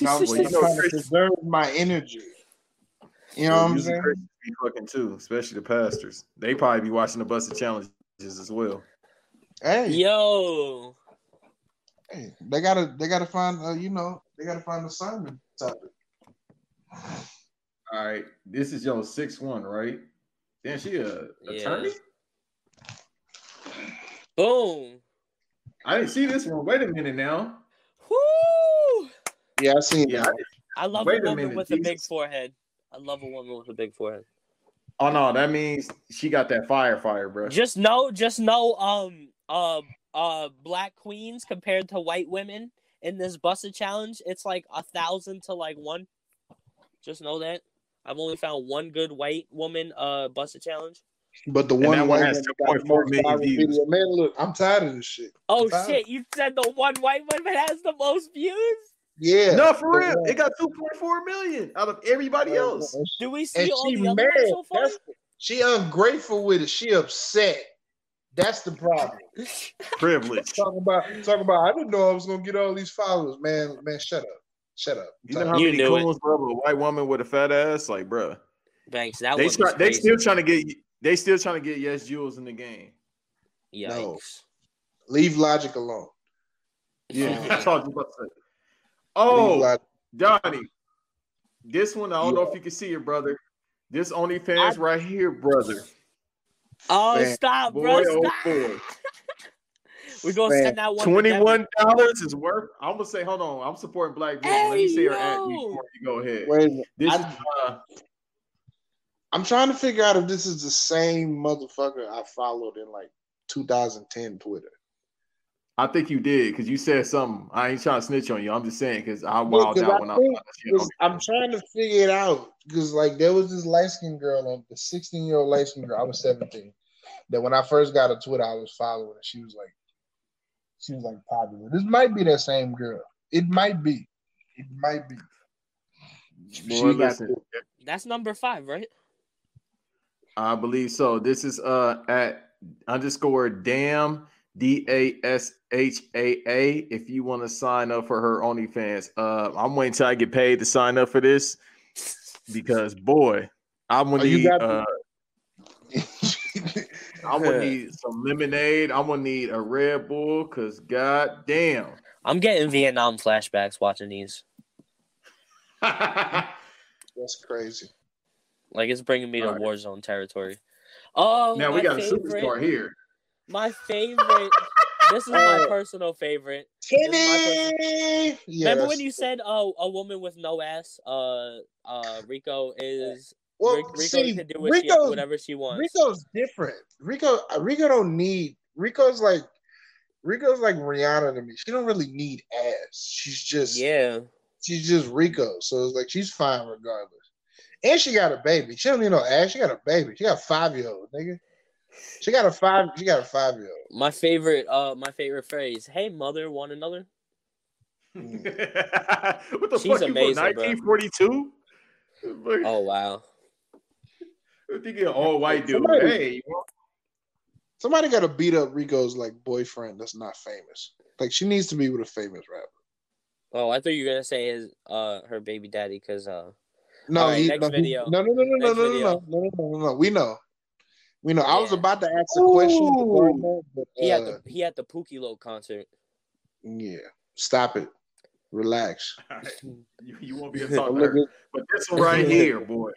You know I'm Well, you know, I'm trying to preserve my energy. You know Well, what I'm usually saying? Christians be fucking too, especially the pastors. They probably be watching the Buss It challenges as well. Hey, Yo, hey, they gotta they gotta find uh, you know they gotta find a sermon topic. All right, this is your six one, right? Then she a Yeah. attorney. Boom. I didn't see this one. Wait a minute now. Whoo! Yeah, I seen Yeah. that. I love Wait a a minute, with a big forehead. I love a woman with a big forehead. Oh no, that means she got that fire, fire, bro. Just know, just know, um, uh, uh, black queens compared to white women in this Buss It challenge, it's like a thousand to like one. Just know that. I've only found one good white woman, uh, Buss It challenge. But the And one that one white has woman got 2.4 the most views. video. Man, look, I'm tired of this shit. Oh Five. shit! You said the one white woman has the most views. Yeah. no, for real. one- It got 2.4 million out of everybody else. Do we see and all she the other mad. ones so far? She ungrateful with it. She upset. That's the problem. Privilege. Talk about talk about. I didn't know I was gonna get all these followers. Man, man, shut up, shut up. You know how You many knew it. bro, with a white woman with a fat ass? Like, bro. Thanks. that They try, was they crazy. still trying to get they still trying to get yes Jules in the game. Yikes. No. Leave logic alone. Yeah, Oh. that's all about to Oh, Logic- Donny, this one I don't know if you can see it, brother. This OnlyFans right here, brother. Oh, Man, stop, Boy, bro! oh Stop. boy. We're gonna Man, send that one. Twenty-one dollars is worth. I'm gonna say, hold on. I'm supporting Black business. Let me see say her at yo. before you go ahead. Wait a minute. This is uh, I'm trying to figure out if this is the same motherfucker I followed in like 2010 Twitter. I think you did because you said something. I ain't trying to snitch on you. I'm just saying because I Yeah, out I when I think- found that shit on 'Cause I'm trying to figure it out because like there was this light skinned girl on the 16 year old light skinned girl. I was 17. That when I first got a Twitter, I was following and she was like, she was like popular. This might be that same girl. It might be. It might be. Boy, got listen, That's number five, right? I believe so. This is uh at underscore damn D A S H A A. If you want to sign up for her OnlyFans, uh, I'm waiting till I get paid to sign up for this because boy, I'm gonna Oh, need uh, I'm gonna need some lemonade. I'm gonna need a Red Bull because god damn. I'm getting Vietnam flashbacks watching these. That's crazy. Like it's bringing me to Alright. war zone territory. Oh, now we my got a favorite, superstar here. My favorite. this is my personal favorite. This is Kenny. Yeah, Remember when you said, "Oh, a woman with no ass"? Uh, uh, Rico is well, Rico see, can do what she, whatever she wants. Rico's different. Rico, Rico don't need. Rico's like, Rico's like Rihanna to me. She don't really need ass. She's just, Yeah, she's just Rico. So it's like she's fine regardless. And she got a baby. She don't need no ass. She got a baby. She got a five year old nigga. She got a five. She got a five year old. my favorite. Uh, my favorite phrase. Hey, mother, one another. what the She's fuck? amazing, bro. 1942? Oh wow. I'm thinking all white dude. Somebody- Hey, Somebody got to beat up Rico's like boyfriend that's not famous. Like she needs to be with a famous rapper. Oh, I thought you were gonna say his uh her baby daddy because uh No, All right, he, next no, video. no, no, no, no, no, Next no, no, video. no, no, no, no, no. We know, we know. I was about to ask a question, regarding that, but, he had uh, the he had the Pookie Low concert. yeah. Stop it. Relax. you, you won't be able I'm to talk to her. looking- But this one right here, boy.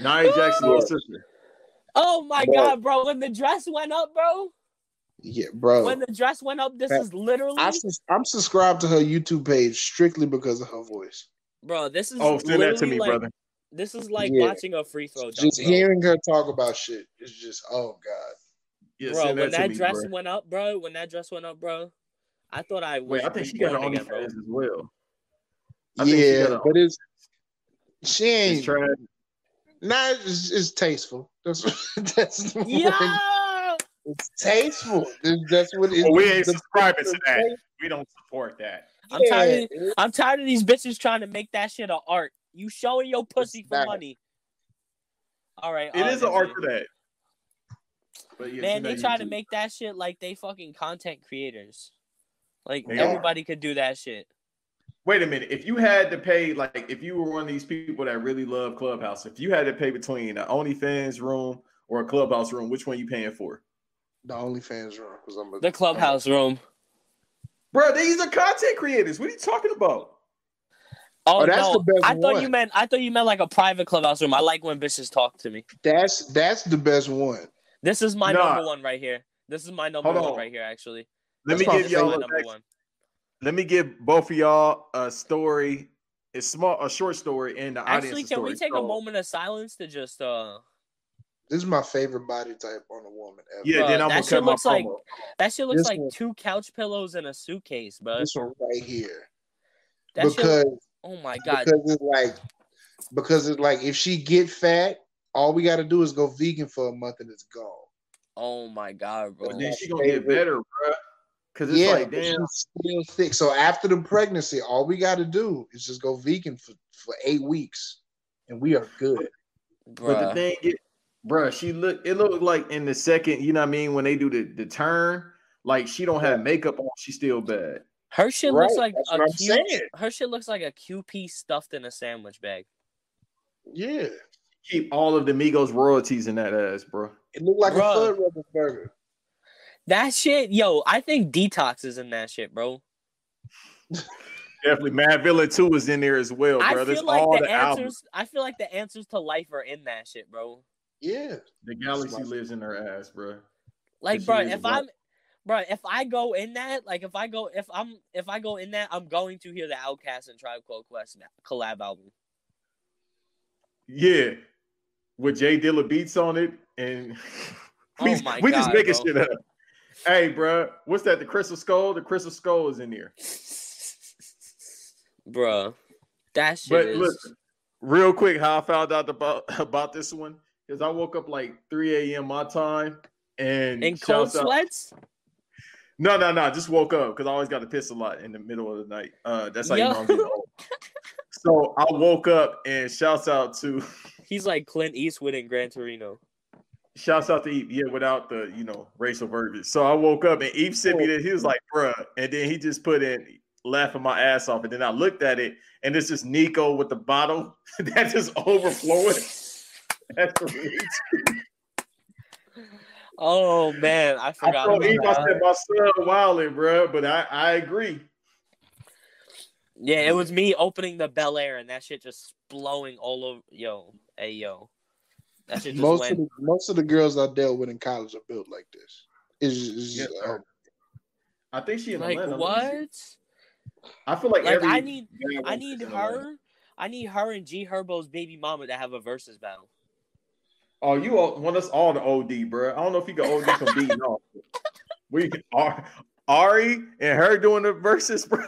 Nia Jackson, little sister. Oh my Bro. god, bro! When the dress went up, bro. Yeah, bro. When the dress went up, this That- is literally, I, I'm subscribed to her YouTube page strictly because of her voice. bro. This is Oh, send that to me, like, brother. This is like Yeah. watching a free throw. Dunk, Just bro. hearing her talk about shit is just oh god. Yeah, bro, send when that me, dress bro. went up, bro. When that dress went up, bro. I thought I was Wait, I think she got an reborn again. OnlyFans as well. I think she yeah, but it's she It's ain't. trash. Nah, it's, it's tasteful. That's that's the Yeah. word. It's tasteful. It's- That's what it Well, we ain't the- subscribing to that. We don't support that. I'm tired. Of, I'm tired of these bitches trying to make that shit a art. You showing your pussy for not. money. All right. It uh, is an art video. for that. But yeah, Man, they that try to make that shit like they fucking content creators. Like They are. everybody could do that shit. Wait a minute. If you had to pay, like, if you were one of these people that really love Clubhouse, if you had to pay between an OnlyFans room or a Clubhouse room, which one you paying for? The OnlyFans room because I'm a, The clubhouse room. Bro, these are content creators. What are you talking about? Oh, Oh, that's no, the best I thought one. you meant I thought you meant like a private clubhouse room. I like when bitches talk to me. That's that's the best one. This is my Nah. number one right here. This is my number Hold one on. right here, actually. Let That's me give y'all my a, number one. let me give both of y'all a story. It's small, a short story, and the Actually, audience can story. we take a moment of silence to just uh This is my favorite body type on a woman ever. Yeah, Bruh, then I'm that gonna shit cut my looks like- promo. that shit looks This like one- two couch pillows and a suitcase, bro. This one right here. That shit, because oh my god. because it's like because it's like if she get fat, all we got to do is go vegan for a month and it's gone. Oh my god, bro. But then she gonna get better, bro. Because it's yeah, like, damn, she's still thick. So after the pregnancy, all we got to do is just go vegan for, for eight weeks, and we are good. But the thing is, bro, she look. It looked like in the second, you know what I mean, when they do the the turn, like she don't have makeup on, she's still bad. Her shit Right, looks like that's a what I'm Q, saying. her shit looks like a QP stuffed in a sandwich bag. Yeah, Keep all of the Migos royalties in that ass, bro. it looked like Bruh. a Third Rebel burger. That shit, yo, I think Detox is in that shit, bro. Definitely, Mad Villain Two is in there as well, I bro. feel That's like all the the albums. answers. I feel like the answers to life are in that shit, bro. Yeah, The galaxy lives in her ass, bro. Like, bro, if. I'm, bro, if I go in that, like, if I go, if I'm, if I go in that, I'm going to hear the OutKast and Tribe Called Quest collab album. Yeah, with J Dilla beats on it, and we, Oh my we just God, making bro. shit up. Hey, bro, what's that? The Crystal Skull. The Crystal Skull is in there. Bro, that shit But is. listen, real quick, how I found out about about this one because I woke up like 3 a.m. my time and in cold shouts out- sweats. No, no, no. Just woke up because I always got to piss a lot in the middle of the night. Uh, that's how Yo. you know I'm getting old. So I woke up and shouts out to He's like Clint Eastwood in Gran Torino. shouts out to Eve, yeah, without the you know racial verbiage. So I woke up and Eve sent me this. He was like, bruh. And then he just put in laughing my ass off. And then I looked at it and it's just Nico with the bottle that just overflowing. That's crazy. Oh man, I I forgot. told Eve, I about that. said my son wilding, bruh, but I, I agree. Yeah, it was me opening the Belaire and that shit just blowing all over. Yo, hey yo, that shit just Most of the most of the girls I dealt with in college are built like this. It's, it's Yes, just, um, I think she in Like Atlanta. what? I feel like, Like every I need, I need this in Atlanta. her. I need her and G Herbo's baby mama to have a versus battle. Oh, you all, want us all to OD, bro. I don't know if you can OD from beating off. We are Ari and her doing the verses, bro.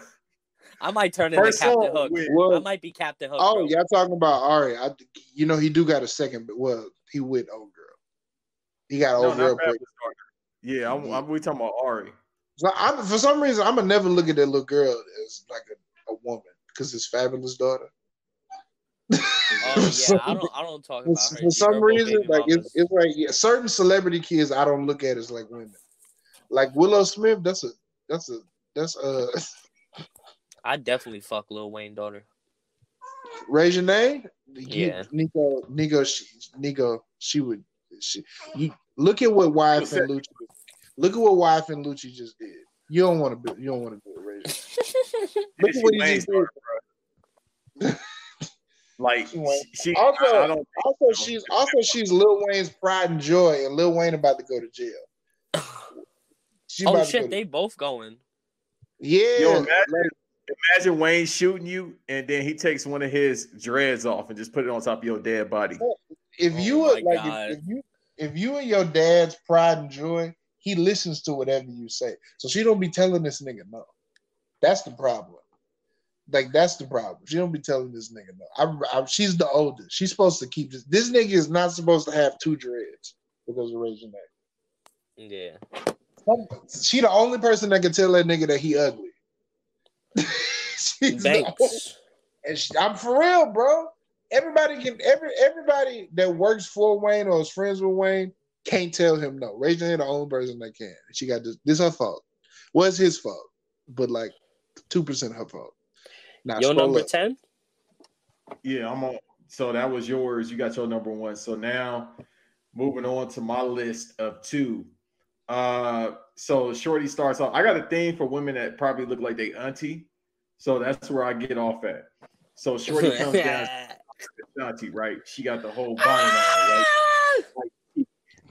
I might turn Her into Captain Hook. with- I might be Captain Hook. oh, bro. y'all talking about Ari? I, you know, he do got a second, but well, he with old girl. He got No, old not girl. Fab Yeah, I'm, I'm, we talking about Ari. So I'm for some reason I'm gonna never look at that little girl as like a, a woman because it's Fabolous daughter. Oh yeah, So- I don't. I don't talk about for her. for some reason, like it's, it's like yeah, certain celebrity kids I don't look at as like women. Like Willow Smith, that's a that's a that's uh I definitely fuck Lil Wayne daughter. Reginae. Yeah. Nico, Nico, she, Nico, she would. She, you look at what YFN Lucci. Look at what YFN Lucci just did. You don't want to. You don't want to do it, Ray. Janae. Look And at what he just did. Daughter, bro. Like She she, she Also- I, I don't. Also, she's also she's Lil Wayne's pride and joy, and Lil Wayne about to go to jail. She oh about to go shit, to- they both going. yeah. Yo, imagine- Imagine Wayne shooting you, and then he takes one of his dreads off and just put it on top of your dead body. if Oh you my were like if, if you if you and your dad's pride and joy, he listens to whatever you say. So she don't be telling this nigga no. That's the problem. Like that's the problem. She don't be telling this nigga no. I, I, she's the oldest. She's supposed to keep this. This nigga is not supposed to have two dreads because of Reginae. Yeah. She the only person that can tell that nigga that he ugly. She's Banks. and she, I'm for real, bro. Everybody can every everybody that works for Wayne or is friends with Wayne can't tell him no. J the only person that can. She got this. This her fault. Was his fault, but like two percent her fault. Now Yo, scroll number up. ten. Yeah, I'm on. So that was yours. You got your number one. So now moving on to my list of two. Uh so Shorty starts off. I got a thing for women that probably look like they auntie. So that's where I get off at. So Shorty comes down auntie, right? She got the whole bonnet on, right?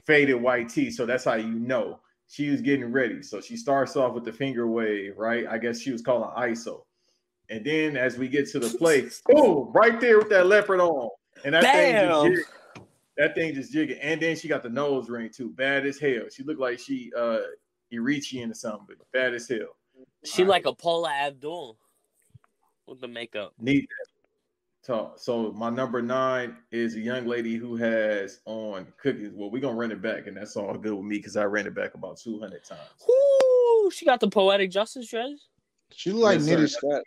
Faded white tee. So that's how you know she was getting ready. So she starts off with the finger wave, right? I guess she was calling ISO. And then as we get to the play, boom, right there with that leopard on. And that thing just Bam. that thing just jigging. And then she got the nose ring too. Bad as hell. She looked like she uh Eritrean or something, but bad as hell. She like a Paula Abdul with the makeup. Need that. Talk. So my number nine is a young lady who has on cookies. Well, we're gonna run it back, and that's all good with me because I ran it back about 200 times. Whoo, she got the poetic justice dress. She look like Yes, Nitty sir. Scott.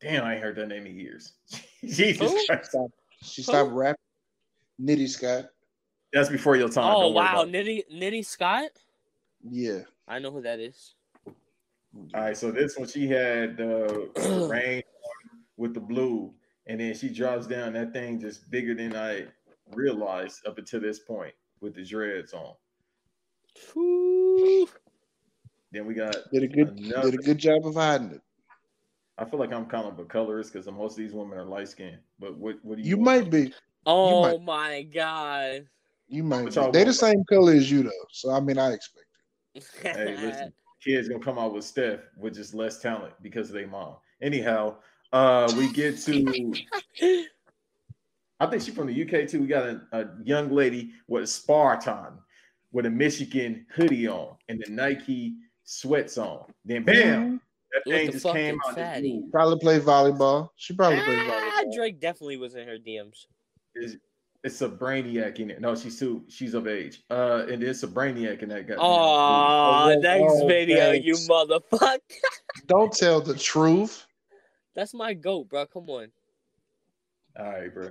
Damn, I ain't heard that name in years. Jesus Who? Christ. Stop. She stopped rapping. Nitty Scott. That's before your time. oh Don't wow. Nitty Nitty Scott. Yeah. I know who that is. All right, so this one she had uh, the rain with the blue, and then she drops down. That thing just bigger than I realized up until this point with the dreads on. Whoo. Then we got. Did a good Another- did a good job of hiding it. I feel like I'm kind of a colorist because most of these women are light skinned. But what what do you? You want? might be. Oh might- my god. You might What be. They the same color as you though. So I mean I expect it. Hey, listen, kids gonna come out with Steph with just less talent because of their mom. Anyhow, uh, we get to. I think she's from the UK too. We got a, a young lady with a Spartan with a Michigan hoodie on and the Nike sweats on. Then bam, that thing just came out. fatty. Probably play volleyball. She probably plays ah, volleyball. Drake definitely was in her DMs. It's, it's a brainiac in it. No, she's too. She's of age. Uh, and it's a brainiac in that guy. Oh, Oh, thanks oh, video, thanks. you motherfucker. Don't tell the truth. That's my goat, bro. Come on. All right, bro.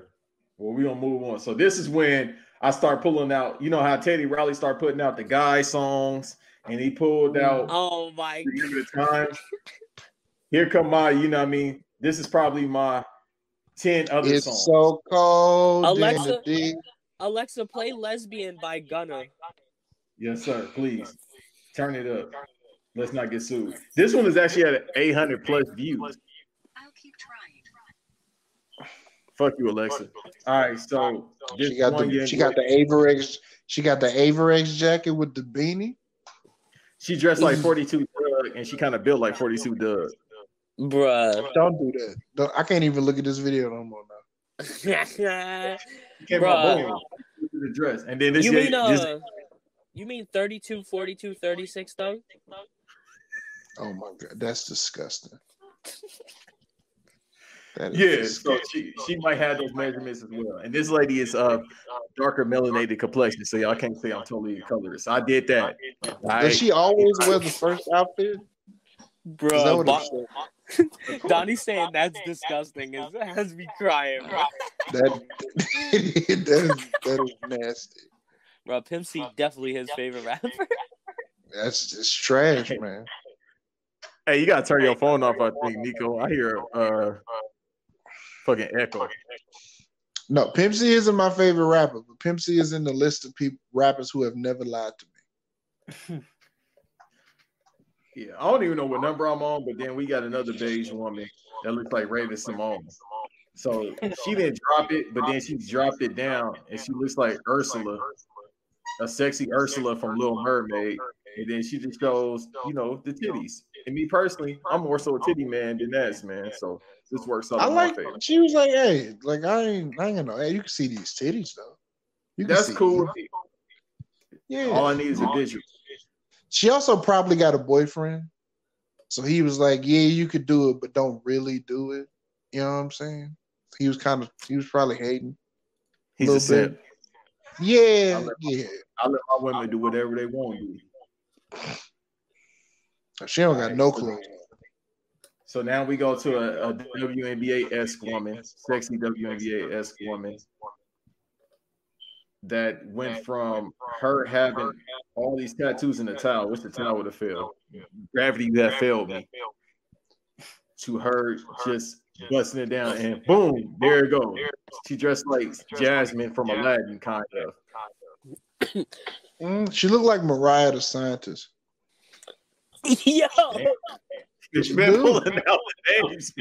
Well, we gonna move on. So this is when I start pulling out. You know how Teddy Riley start putting out the guy songs, and he pulled mm. out Oh my Remember the time. Here come my, you know what I mean? This is probably my 10 other It's songs. so cold. Alexa? in the deep. Alexa, play Lesbian by Gunna. yes, sir. Please turn it up. Let's not get sued. This one is actually at 800 plus views. I'll keep trying. Fuck you, Alexa. All right, so She got the young she got the Avirex she got the Avirex jacket with the beanie. She dressed like 42 Dugg, and she kind of built like 42 Dugg. Bruh. Don't do that. Don't, I can't even look at this video no more now. She came Bruh. out boom, look at the dress, and then this you young- mean this- uh you mean 32, 42, 36 though? Oh my god, that's disgusting. That is Yeah, so she, she might have those measurements as well. And this lady is uh darker melanated complexion, so y'all can't say I'm totally colorist. I did that. I, Does she always wear the first outfit? Bro, that Bo- Donny's saying that's disgusting. It has me crying, bro. That that is that is nasty. Bro, Pimp C definitely his favorite rapper. That's just trash, man. hey, you gotta turn your phone off, I think, Nico. I hear uh fucking echo. No, Pimp C isn't my favorite rapper, but Pimp C is in the list of people rappers who have never lied to me. Yeah, I don't even know what number I'm on, but then we got another beige woman that looks like Raven-Symoné. So she didn't drop it, but then she dropped it down, and she looks like Ursula, a sexy Ursula from Little Mermaid. And then she just shows, you know, the titties. And me personally, I'm more so a titty man than ass man. So this works out I in my like. favor. She was like, "Hey, like I ain't, I ain't gonna. Hey, you can see these titties though. You can That's see cool. them. Yeah. All I need is a digital. She also probably got a boyfriend, so he was like, "Yeah, you could do it, but don't really do it." You know what I'm saying? He was kind of. He was probably hating. He's a Little simp. bit. Yeah, I let- yeah. I let my women do whatever they want to do. She don't got no clothes. On. So now we go to a, a WNBA esque woman, sexy WNBA esque woman that went from her having all these tattoos in the towel, which the towel would have failed. Gravity that failed me. To her just busting it down and boom, there it goes. She dressed like Jasmine from Aladdin, kind of. Mm, she looked like Mariah the scientist. Yo, She's She been do. pulling out the names.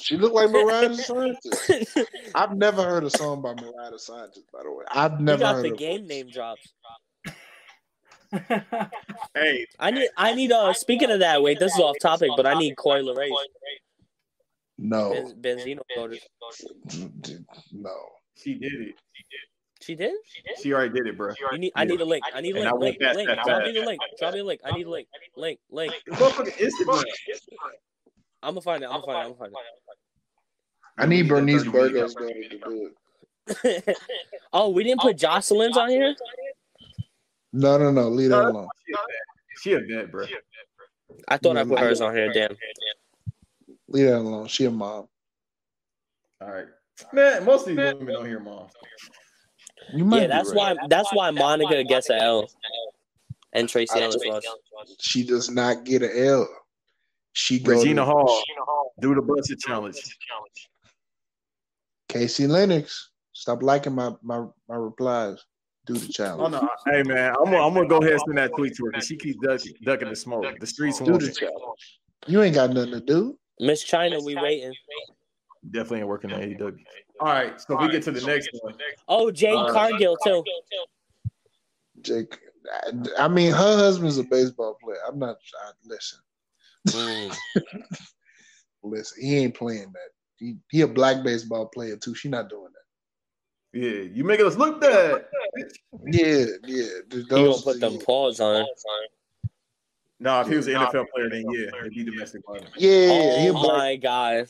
She looked like Mariah the scientist. I've never heard a song by Mariah the scientist. By the way, I've we never got heard the of game name drops. Hey, I need, I need. Uh, speaking of that, wait, this is off topic, but I need Coi Leray. No, Ben, Benzino voters. no. she did it. She did. She did? She already did it, bro. You need. I need a link. I need a And I link. went Link. Link. that Drop me the link. Drop me the link. I need a link. Link. Link. Instagram. I'm gonna find it. I'm gonna find it. I'm gonna find it. I need Bernice Thirty Burgos to do it. it. oh, we didn't put Jocelyn's on here. No, no, no. Leave that alone. She a vet, bro. I thought I put hers on here. Damn. Leave that alone. She a mom. All right, man. Most of these women don't hear mom. You might Yeah, that's right. why. That's why Monica gets a L, and Tracee Ellis Ross. She does not get an L. She goes Regina to Hall, do the Buss It challenge. Casey Lennox. Stop liking my my my replies. Do the oh, challenge. Oh challenge. no, hey man, I'm gonna, I'm gonna go ahead and send that tweet to her because she keeps ducking, ducking the smoke. The streets Do the challenge. You ain't got nothing to do. Miss China, we waiting. Definitely ain't working at AEW. All right, so we get to the next one. Oh, Jade Uh, Cargill too. Jake. I- I mean, her husband's a baseball player. I'm not. I, listen, Mm. listen. He ain't playing that. He he a black baseball player too. She not doing that. Yeah, you making us look bad. Yeah, yeah. th- He gonna put them paws on. No, if he was an NFL player, then yeah, it'd be domestic violence. yeah, he a Oh my god.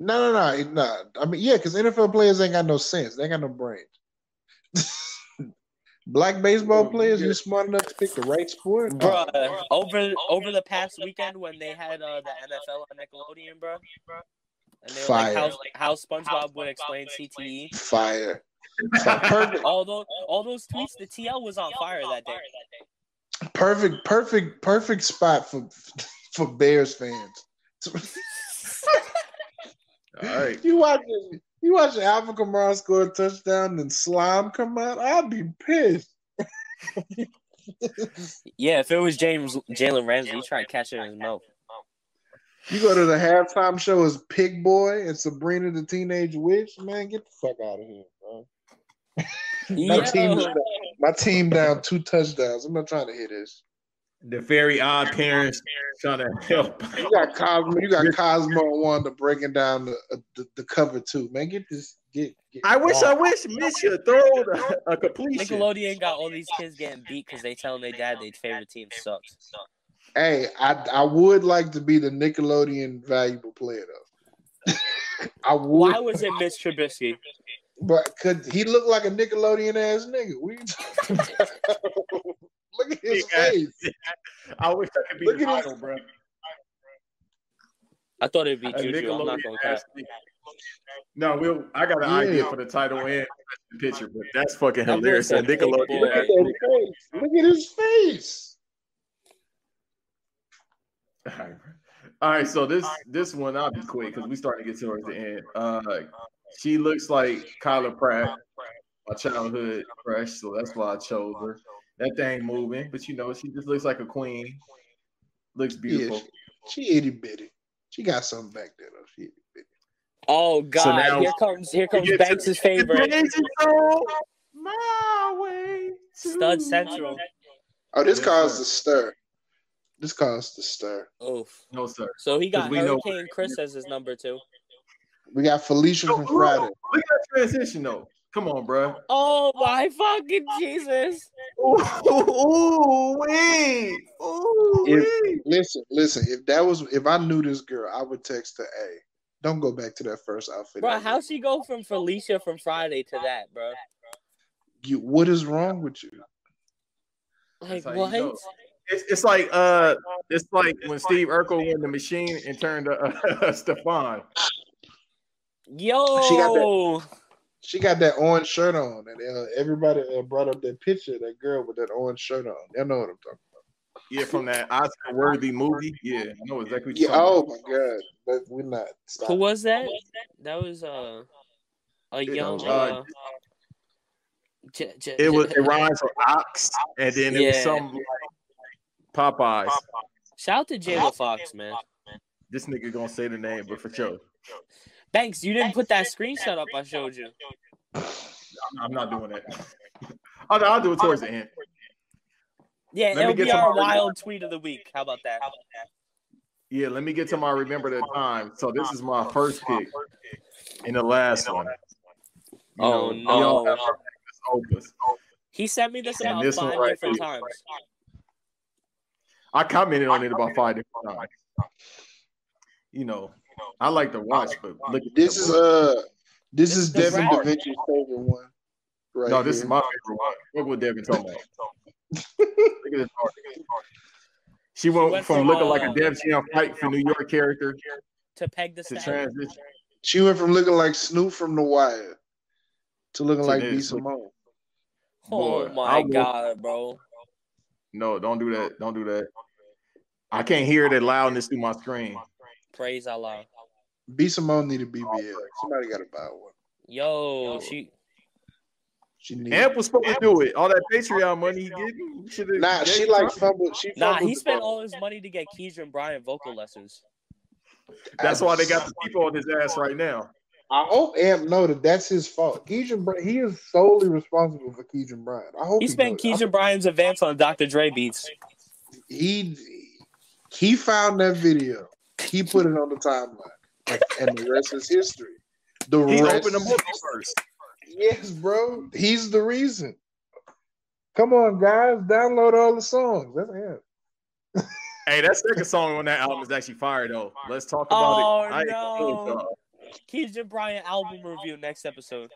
No, no, no, no. I mean, yeah, because NFL players ain't got no sense. They ain't got no brains. Black baseball players, you smart enough to pick the right sport, Bruh, over over the past weekend when they had uh, the NFL on Nickelodeon, bro, And they were Fire. like how, how SpongeBob would explain. CTE. Fire. Fire. Perfect. All those all those tweets, the TL was on fire that day. Perfect. Perfect. Perfect spot for for Bears fans. All right. You watching? You watching Alvin Kamara score a touchdown and slime come out? I'd be pissed. Yeah, if it was James Jalen Ramsey, he tried catching his mouth. You go to the halftime show as Pig Boy and Sabrina the Teenage Witch, man, get the fuck out of here, bro. My team, Yo. down, my team down two touchdowns. I'm not trying to hit this. The very odd parents trying to help. You got Cosmo, you got Cosmo and Wanda breaking down the, uh, the the cover two. Man, get this. Get. get I wish I wish Mitch should throw the, a completion. Nickelodeon got all these kids getting beat because they telling their dad their favorite team sucks. Hey, I I would like to be the Nickelodeon valuable player though. I would, Why was it Mitch Trubisky? but could he look like a Nickelodeon ass nigga? What you talking about? Look at his Yeah. face. I wish I could be Look the at his- title, bro. I thought it'd be A Juju. I'm not gonna cap. No, we'll. I got an Yeah. idea for the title and the picture, but that's fucking hilarious. say Nickelodeon. Look at that face. Look at his face. All right. All right, so this this one I'll be quick because we starting to get towards the end. Uh, she looks like Kyla Pratt, my childhood crush, so that's why I chose her. That thing moving, but you know she just looks like a queen. Looks beautiful. Yeah, she, she itty bitty. She got something back there though. She itty bitty. Oh God! now- here comes here comes get to- Banks' favorite Amazing my way to stud central. Oh, this Yes, caused sir. the stir. This caused the stir. Oof. No sir. So he got we know- Hurricane Chris as his number two. We got Felicia from Friday. Look at that transition though. Come on, bro. Oh my fucking Jesus! Ooh, ooh, wee. Ooh, If- Listen, listen. If that was, if I knew this girl, I would text her. Hey, don't go back to that first outfit. Bro, I how she go from Felicia from Friday to that, bro? You, what is wrong with you? Like how you what? It's, it's like uh, it's like when Steve Urkel won the machine and turned to uh, Stefan. Yo, She got She got that orange shirt on, and uh, everybody uh, brought up that picture of that girl with that orange shirt on. Y'all know what I'm talking about. Yeah, from that Oscar worthy movie. Yeah, I know exactly. What you're Yeah. talking Oh about. my god, but we're not. Stop. who was that? That was uh a young. uh, Uh, J- J- It was it rhymes with ox, and then it was Yeah. some like Popeyes. Shout out to Jayla Fox, man. This nigga gonna say the name, but for sure, Thanks, you didn't put that screenshot up I showed you. I'm, I'm not doing that. I'll, I'll do it towards the end. Yeah, Let me it'll get be our my- wild tweet of the week. How about that? Yeah, let me get to my remember the time. So this is my oh, first pick in the last one. Oh, you Oh, we all no. have our magnus opus. He sent me this about this five right different here. times. I commented on it about five different times. You know, I like to watch, but look at This is uh, this This is is Devin rap. Da Vinci's favorite one. Right no, this is my favorite one. Look what Devin talking about. look at this art. She went, went from from, looking like uh, a Def Jam fight for New York character To peg the to transition. She went from looking like Snoop from The Wire to looking To like this. B Simone. Oh Boy, I my will- god, bro. No, don't do that. Don't do that. I can't hear the loudness through my screen. Praise Allah. B Simone need a BBL. Somebody got to buy one. Yo, she She need. Amp was supposed to do it. All that Patreon money he getting, he should have. Nah, she like fumbled. She nah, he spent all his money to get Keisha Bryant vocal lessons. That's why they got the people on his ass right now. I hope Amp know that that's his fault. Keegan, Bry- he is solely responsible for Keegan Bryant. I hope He spent knows. Keisha Bryant's advance on Dr. Dre beats. He he found that video. He put it on the timeline, and the rest is history. The He rest, opened the multiverse. yes, bro. He's the reason. Come on, guys, download all the songs. That's him. Hey, that second song on that album is actually fire though. Let's talk about Oh, it. I ain't gonna hold no. y'all. Keisha Bryant album review next episode.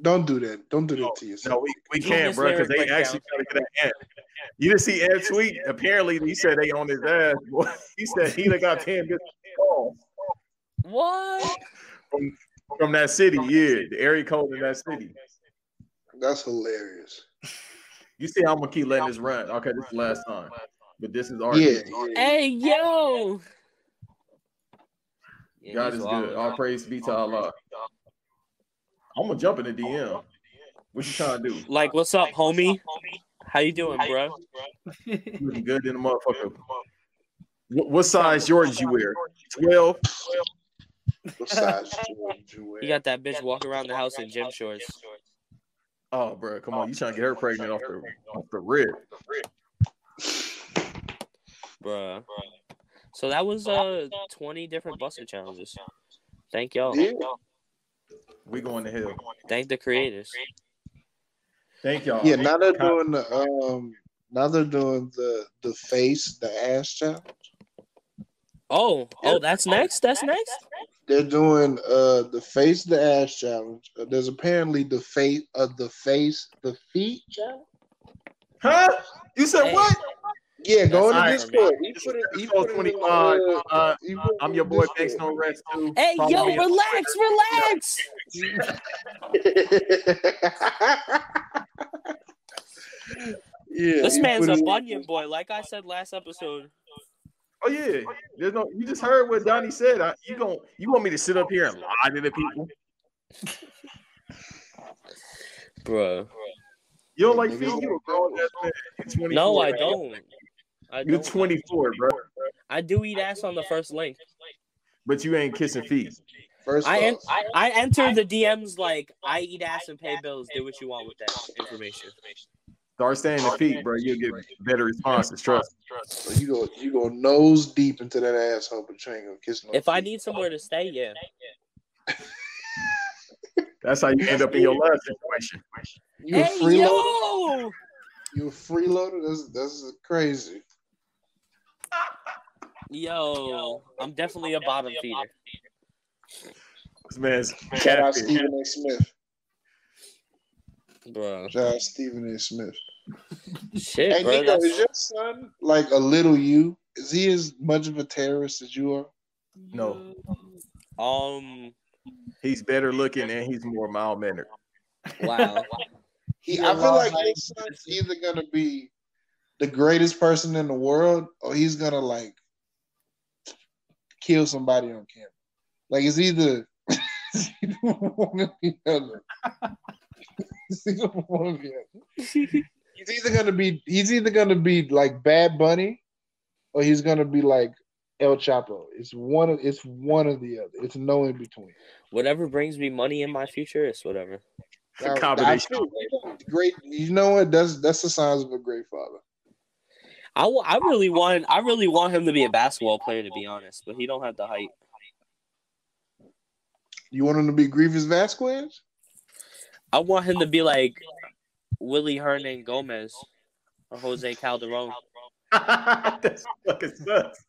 Don't do that. Don't do that to yourself. No, we, we can't, bro, because they actually gotta get that Ant. You didn't see Ed tweet? Apparently, he said they on his ass. Boy. He said he done got ten missed calls. What? from, from that city. Yeah, the area code in that city. That's hilarious. You see, I'm gonna keep letting this run. Okay, this is the last time, but this is our Yeah, yeah. Hey yo. God is good. All praise be to Allah. I'm gonna jump in the DM. What you trying to do? Like, what's up, homie? How you doing, bro? Looking good in the motherfucker. What, what size Jordans you wear? Twelve. What size Jordan you wear? You got that bitch walking around the house in gym shorts. Oh, bro, come on! You trying to get her pregnant off the off the rip? Bruh. So that was uh 20 different Buss It challenges. Thank y'all. Yeah. We going to hell. Thank the creators. Thank y'all. Yeah, now they're doing the um now they're doing the the face, the ass challenge. Oh, oh, that's next. That's next. They're doing uh the face, the ass challenge. Uh, there's apparently the face of the face, the feet challenge. Huh? You said Hey. what? Yeah, go in the That's Discord. fine, He put it. He put it 25. uh, Uh, he put it I'm your boy, Discord. Banks No Rest 2. Hey, Follow yo, me on relax, relax. yeah, This man's a it bunion boy, like I said last episode. Oh yeah, there's no. You just heard what Donny said. I, you gon' You want me to sit up here and lie to the people? bro? You don't like feet? You a grown ass man. You're 24. No, I don't. I You're 24, bro. I do eat ass on the first link. But you ain't kissing feet. First I en- off, I enter the DMs like I eat ass and pay bills. Do what you want with that information. Start staying the feet, bro. You'll get better responses. Trust. so you go you go nose deep into that asshole, but you ain't gonna kiss no. If I need somewhere to stay, yeah. That's how you end up in your last situation. you a Hey freeloader, yo! you a freeloader. That's that's crazy. Yo, I'm definitely a bottom feeder. This man's Shout out catfish. Stephen A. Smith. Bro. Shout out Stephen A. Smith. Shit, Hey bro. Nico, that's- is your son like a little you? Is he as much of a terrorist as you are? No. Um He's better looking and he's more mild mannered. wow. He, I feel like I- his son's either gonna be the greatest person in the world, or he's gonna like kill somebody on camera. Like it's either it's either one or the other. It's either one or the other. He's either gonna be he's either gonna be like Bad Bunny, or he's gonna be like El Chapo. It's one of it's one or the other. It's no in between. Whatever brings me money in my future is whatever. A I- I combination. feel- great. You know what? That's that's the signs of a great father. I, I really want I really want him to be a basketball player to be honest, but he don't have the height. You want him to be Greivis Vasquez? I want him to be like Willy Hernangómez or Jose Calderon. That's fucking sucks.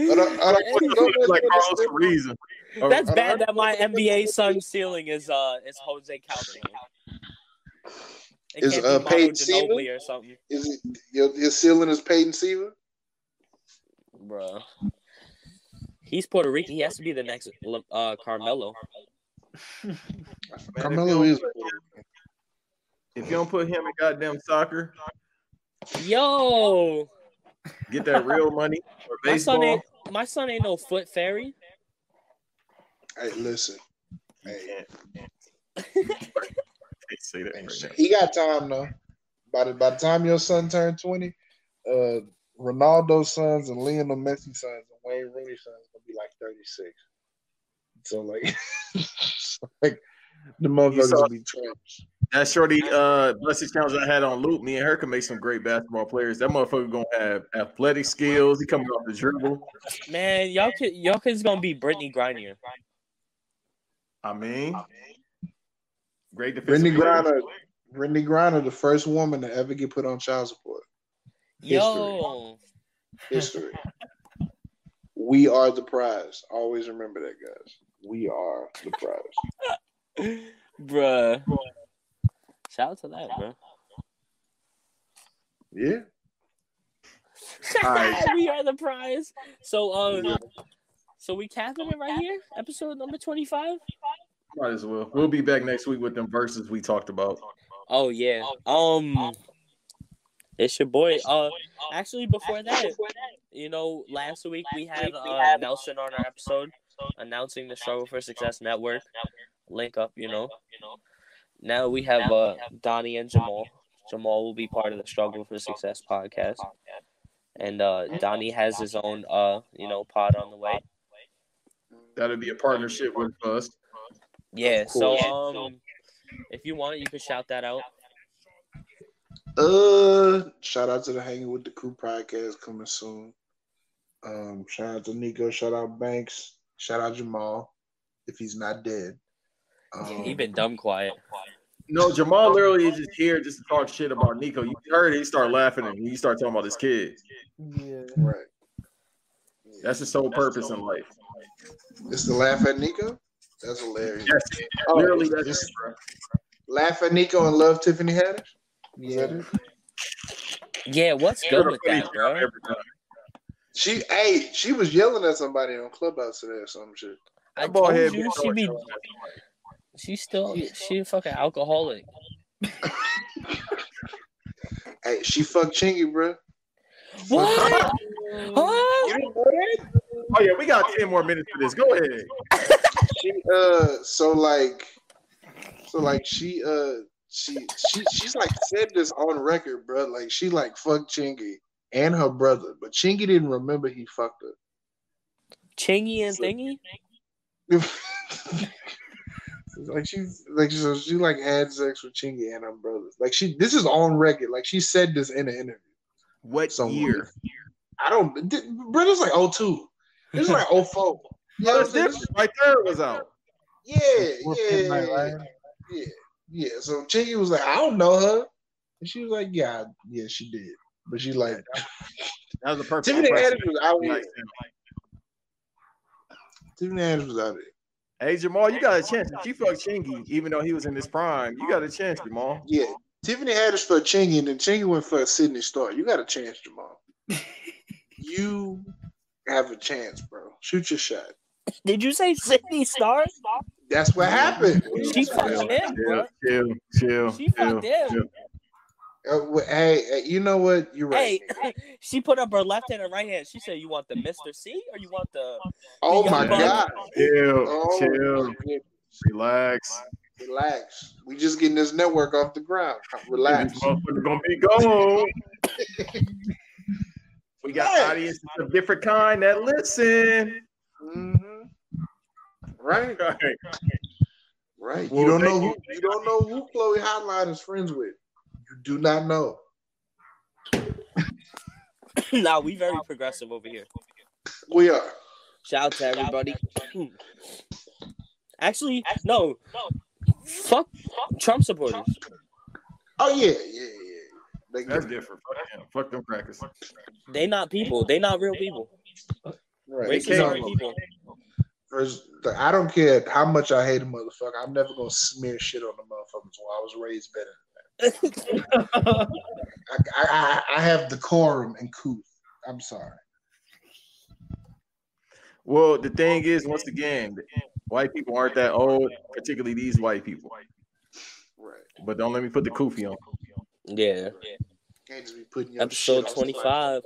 I don't- I don't- Gomez like was Carlos. Reason. That's bad that my NBA son ceiling is uh is Jose Calderon. It Is, can't be uh, Peyton Ginobili or something, Is it your, your ceiling is Peyton Seaver? bro. He's Puerto Rican. He has to be the next uh Carmelo. Carmelo if is. you don't put- If you don't put him in goddamn soccer, Yo, get that real money or my son baseball. ain't my son ain't no foot fairy. Hey, listen. Hey, Can't say that right now. he got time though. By the by the time your son turned twenty, uh, Ronaldo's sons and Lionel Messi's sons and Wayne Rooney's sons gonna be like thirty six. So like, so, like the motherfuckers saw- will be trash. That shorty, uh, blessed challenge I had on loop. Me and her can make some great basketball players. That motherfucker gonna have athletic skills. He coming off the dribble. Man, y'all kid, y'all kids gonna be Brittney Griner. I mean, great defensive. Brittney player. Griner, Brittney Griner, the first woman to ever get put on child support. Yo, History. we are the prize. Always remember that, guys. We are the prize. bruh. Shout out to that, bro. Yeah. Alright. we are the prize. So, um, So we capping it right here, episode number twenty-five. Might as well. We'll be back next week with them verses we talked about. Oh yeah. Um, it's your boy. Uh, actually, before that, you know, last week we had uh, Nelson on our episode announcing the Struggle for Success Network. Link up, you know. Now we have uh Donny and Jamal. Jamal will be part of the Struggle for Success podcast, and uh Donny has his own uh you know pod on the way. That'll be a partnership with us. Yeah. Of So course. um, if you want, you could shout that out. Uh, shout out to the Hanging with the Crew podcast coming soon. Um, shout out to Nico. Shout out Banks. Shout out Jamal, if he's not dead. Um, He been dumb quiet. No, Jamal literally is just here just to talk shit about Nico. You heard it, he started laughing and he started talking about his kid. Yeah. right. That's his sole purpose in life. It's to laugh at Nico. That's hilarious. Yes, Oh, literally that's it's it, bro. laugh at Nico and love Tiffany Haddish. Is Yeah. it? Yeah, what's good with that, bro? She, hey, she was yelling at somebody on Clubhouse today or some shit. I That told head you she be. shows. She's still. She a fucking alcoholic. Hey, she fucked Chingy, bro. What? Huh? You know that? Oh yeah, we got ten more minutes for this. Go ahead. She, uh, so like, so like she, uh, she, she, she's like said this on record, bro. Like she like fucked Chingy and her brother, but Chingy didn't remember he fucked her. Chingy and thingy. like she's like so she like had sex with Chingy and her brother. Like she this is on record. Like she said this in an interview. What So year? I don't bro, this is like 02. This is like 04. Know That's different. Right there was out. Yeah, yeah, yeah, yeah. So Chingy was like, I don't know her. And she was like, Yeah, yeah, she did. But she like That was a perfect. Tiffany. Haddish was out Like, here. Tiffany Haddish was out here. Hey Jamal, you got a chance. If you fuck Chingy, even though he was in his prime, you got a chance, Jamal. Yeah. Tiffany Haddish for Chingy, and then Chingy went for a Sydney Starr. You got a chance, Jamal. you have a chance, bro. Shoot your shot. Did you say Sydney Starr? That's what happened. She fucked him, bro. chill, chill, She fucked him. Uh, hey, hey, you know what? You're right. Hey, she put up her left hand and right hand. She said, "You want the Mister C or you want the?" oh young my buck. God. Chill, Oh, chill, goodness. relax. Relax. We just getting this network off the ground. Relax. These motherfuckers gonna be gone. we got Hey. audiences of different kind that listen. Mhm. Right. Right. Right. Well, you don't know who you. you don't know who Chloe Hotline is friends with. You do not know. nah, we very progressive over here. We are. Shout out to everybody. Hmm. Actually, no. Fuck Trump supporters. Oh yeah, yeah, yeah. They That's get different. Fuck them. Fuck them crackers. They not people. They not real people. right. Racists can't- aren't people. First, like, I don't care how much I hate a motherfucker. I'm never gonna smear shit on the motherfuckers. Well, I was raised better. I, I, I, I have decorum and couth. I'm sorry. Well, the thing is, once again, white people aren't that old, particularly these white people. Right. But don't let me put the koofy on. yeah. Can't just be putting your Episode shit on 25.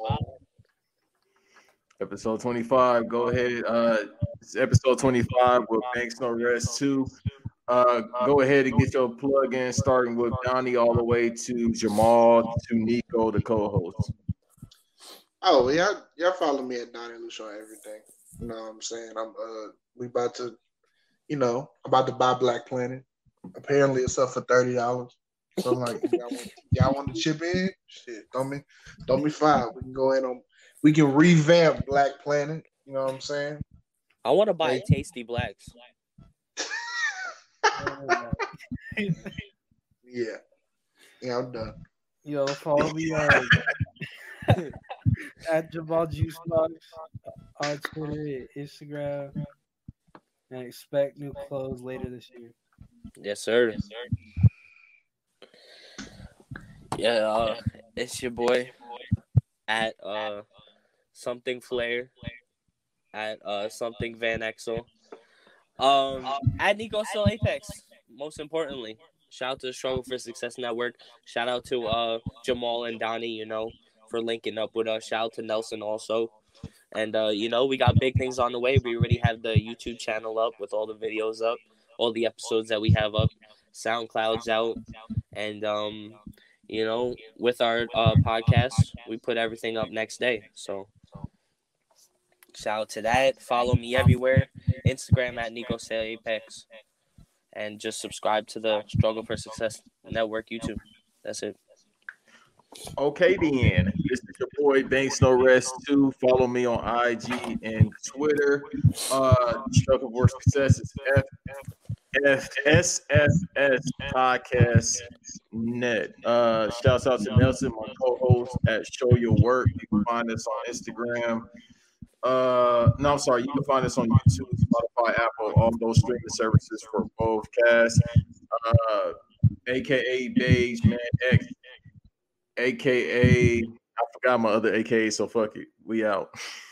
Episode 25. Go ahead. Uh, it's episode 25 with Banks No Rest 2. Uh, go ahead and get your plug in, starting with Donny all the way to Jamal to Nico, the co-host. Oh, yeah, y'all follow me at Donny Luche on everything. You know what I'm saying? I'm uh we about to, you know, about to buy Black Planet. Apparently it's up for thirty dollars. So I'm like, y'all want, y'all want to chip in? Shit, don't me, don't me five. We can go in on, we can revamp Black Planet. You know what I'm saying? I want to buy Hey. Tasty Blacks. Yeah, yeah, I'm done. Yo, follow me on at Jamal Juice Box on Twitter, Instagram, and expect new clothes later this year. Yes, sir. Yeah, uh, it's your boy at uh something flair at uh, something Van Exel. Um, at Nico Still Apex. Most importantly, shout out to the Struggle for Success Network. Shout out to uh, Jamal and Donny. You know, for linking up with us. Shout out to Nelson also. And uh, you know, we got big things on the way. We already have the YouTube channel up with all the videos up, all the episodes that we have up, SoundCloud's out, and um, you know, with our uh, podcast, we put everything up next day. So shout out to that. Follow me everywhere. Instagram at Nico Say Apex. And just subscribe to the Struggle for Success Network YouTube. That's it. Okay, then. This is your boy Banks No Rest 2. Follow me on IG and Twitter. Uh Struggle for Success is F Podcast Net. Uh shouts out to Nelson, my co-host at Show Your Work. You can find us on Instagram. Uh no, I'm sorry, you can find us on YouTube, Spotify, Apple, all those streaming services for both casts. Uh aka Beige Man X aka I forgot my other AKA, so fuck it. We out.